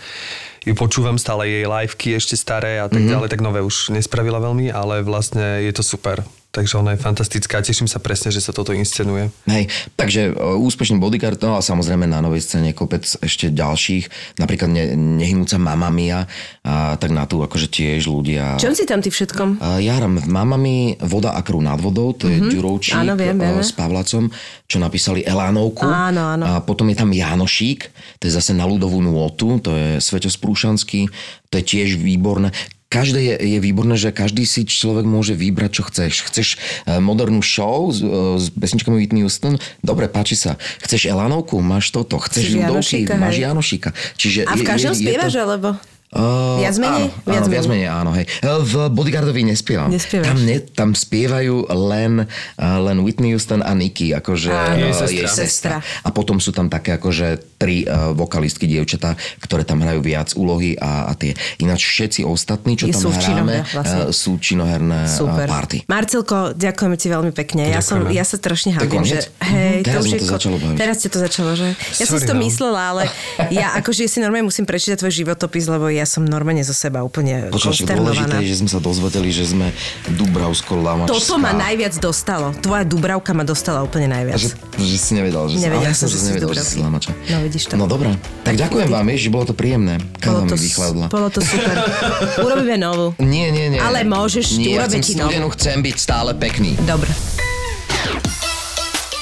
Ju počúvam stále jej liveky ešte staré a tak mm-hmm. ďalej, tak nové už nespravila veľmi, ale vlastne je to super. Takže ona je fantastická. Teším sa presne, že sa toto inscenuje. Hej, takže e, úspešný bodyguard, no a samozrejme na novej scéne kopec ešte ďalších, napríklad ne, nehynúca Mamma Mia, a tak na tú akože tiež ľudia... Čom si tam ty všetkom? A Ja hram v Mamami Voda a krv nad vodou, to je mm-hmm. Ďurovčík Áno, viem, vieme. eh, s Pavlacom, čo napísali Elánovku. Áno, áno. A potom je tam Janošík, to je zase na ľudovú nôtu, to je Sveťo Sprúšanský, to je tiež výborné. Každé je, je výborné, že každý si človek môže vybrať, čo chceš. Chceš eh, modernú show s, eh, s pesničkami Whitney Houston? Dobre, páči sa. Chceš Elánovku? Máš toto. Chceš? Janošíka, Máš hej. Janošíka. Čiže A v je- každom je- je spievaš, to- alebo? Uh, Viac menej? Áno, Viac áno, menej. viac menej, áno, hej. V Bodyguardovi nespievam. Nespievaš. Tam, ne, tam spievajú len, len Whitney Houston a Nicky, akože Áno. Jej sestra. jej Sestra. A potom sú tam také akože tri uh, vokalistky, dievčatá, ktoré tam hrajú viac úlohy a, a tie. Ináč všetci ostatní, čo Je- tam sú hráme, vlastne. uh, sú činoherné Super. party. Marcelko, ďakujeme ti veľmi pekne. Ja, som, ja sa strašne To hambím, že hej, Mhm. Teraz to ko- začalo baviť. Teraz ťa to začalo, že? Ja som si Sorry, to no. myslela, ale ja akože si normálne musím prečítať tvoj životopis, lebo ja som normálne zo seba úplne Počúvaš, dôležité je, že sme sa dozvedeli, že sme Dubravsko-Lamačská. Toto ma najviac dostalo. Tvoja Dubravka ma dostala úplne najviac. Že, že si nevedel, že Nevedela som, že zase si nevedel, že si Lamača. No, vidíš to. No dobré. Tak ďakujem vám, vieš, že bolo to príjemné. Káva mi vychladla. bolo to super. Urobíme novú. Nie, nie, nie. Ale môžeš, Nie, ja ti novú. chcem byť stále pekný. Dobre.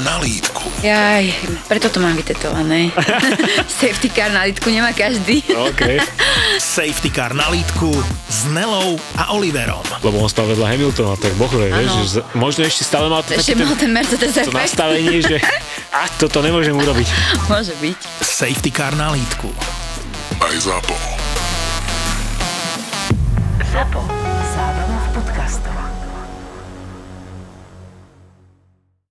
na lítku. Jaj, preto to mám vytetované. [laughs] Safety car na litku nemá každý. OK. Safety Car na lítku s Nelou a Oliverom. Lebo on spal vedľa Hamiltona, tak bohore, vieš, že z- možno ešte stále mal to, Ešte ten, mal ten Mercedes to efekt. nastavenie, že a toto nemôžem urobiť. [laughs] Môže byť. Safety Car na lítku. Aj ZAPO. ZAPO.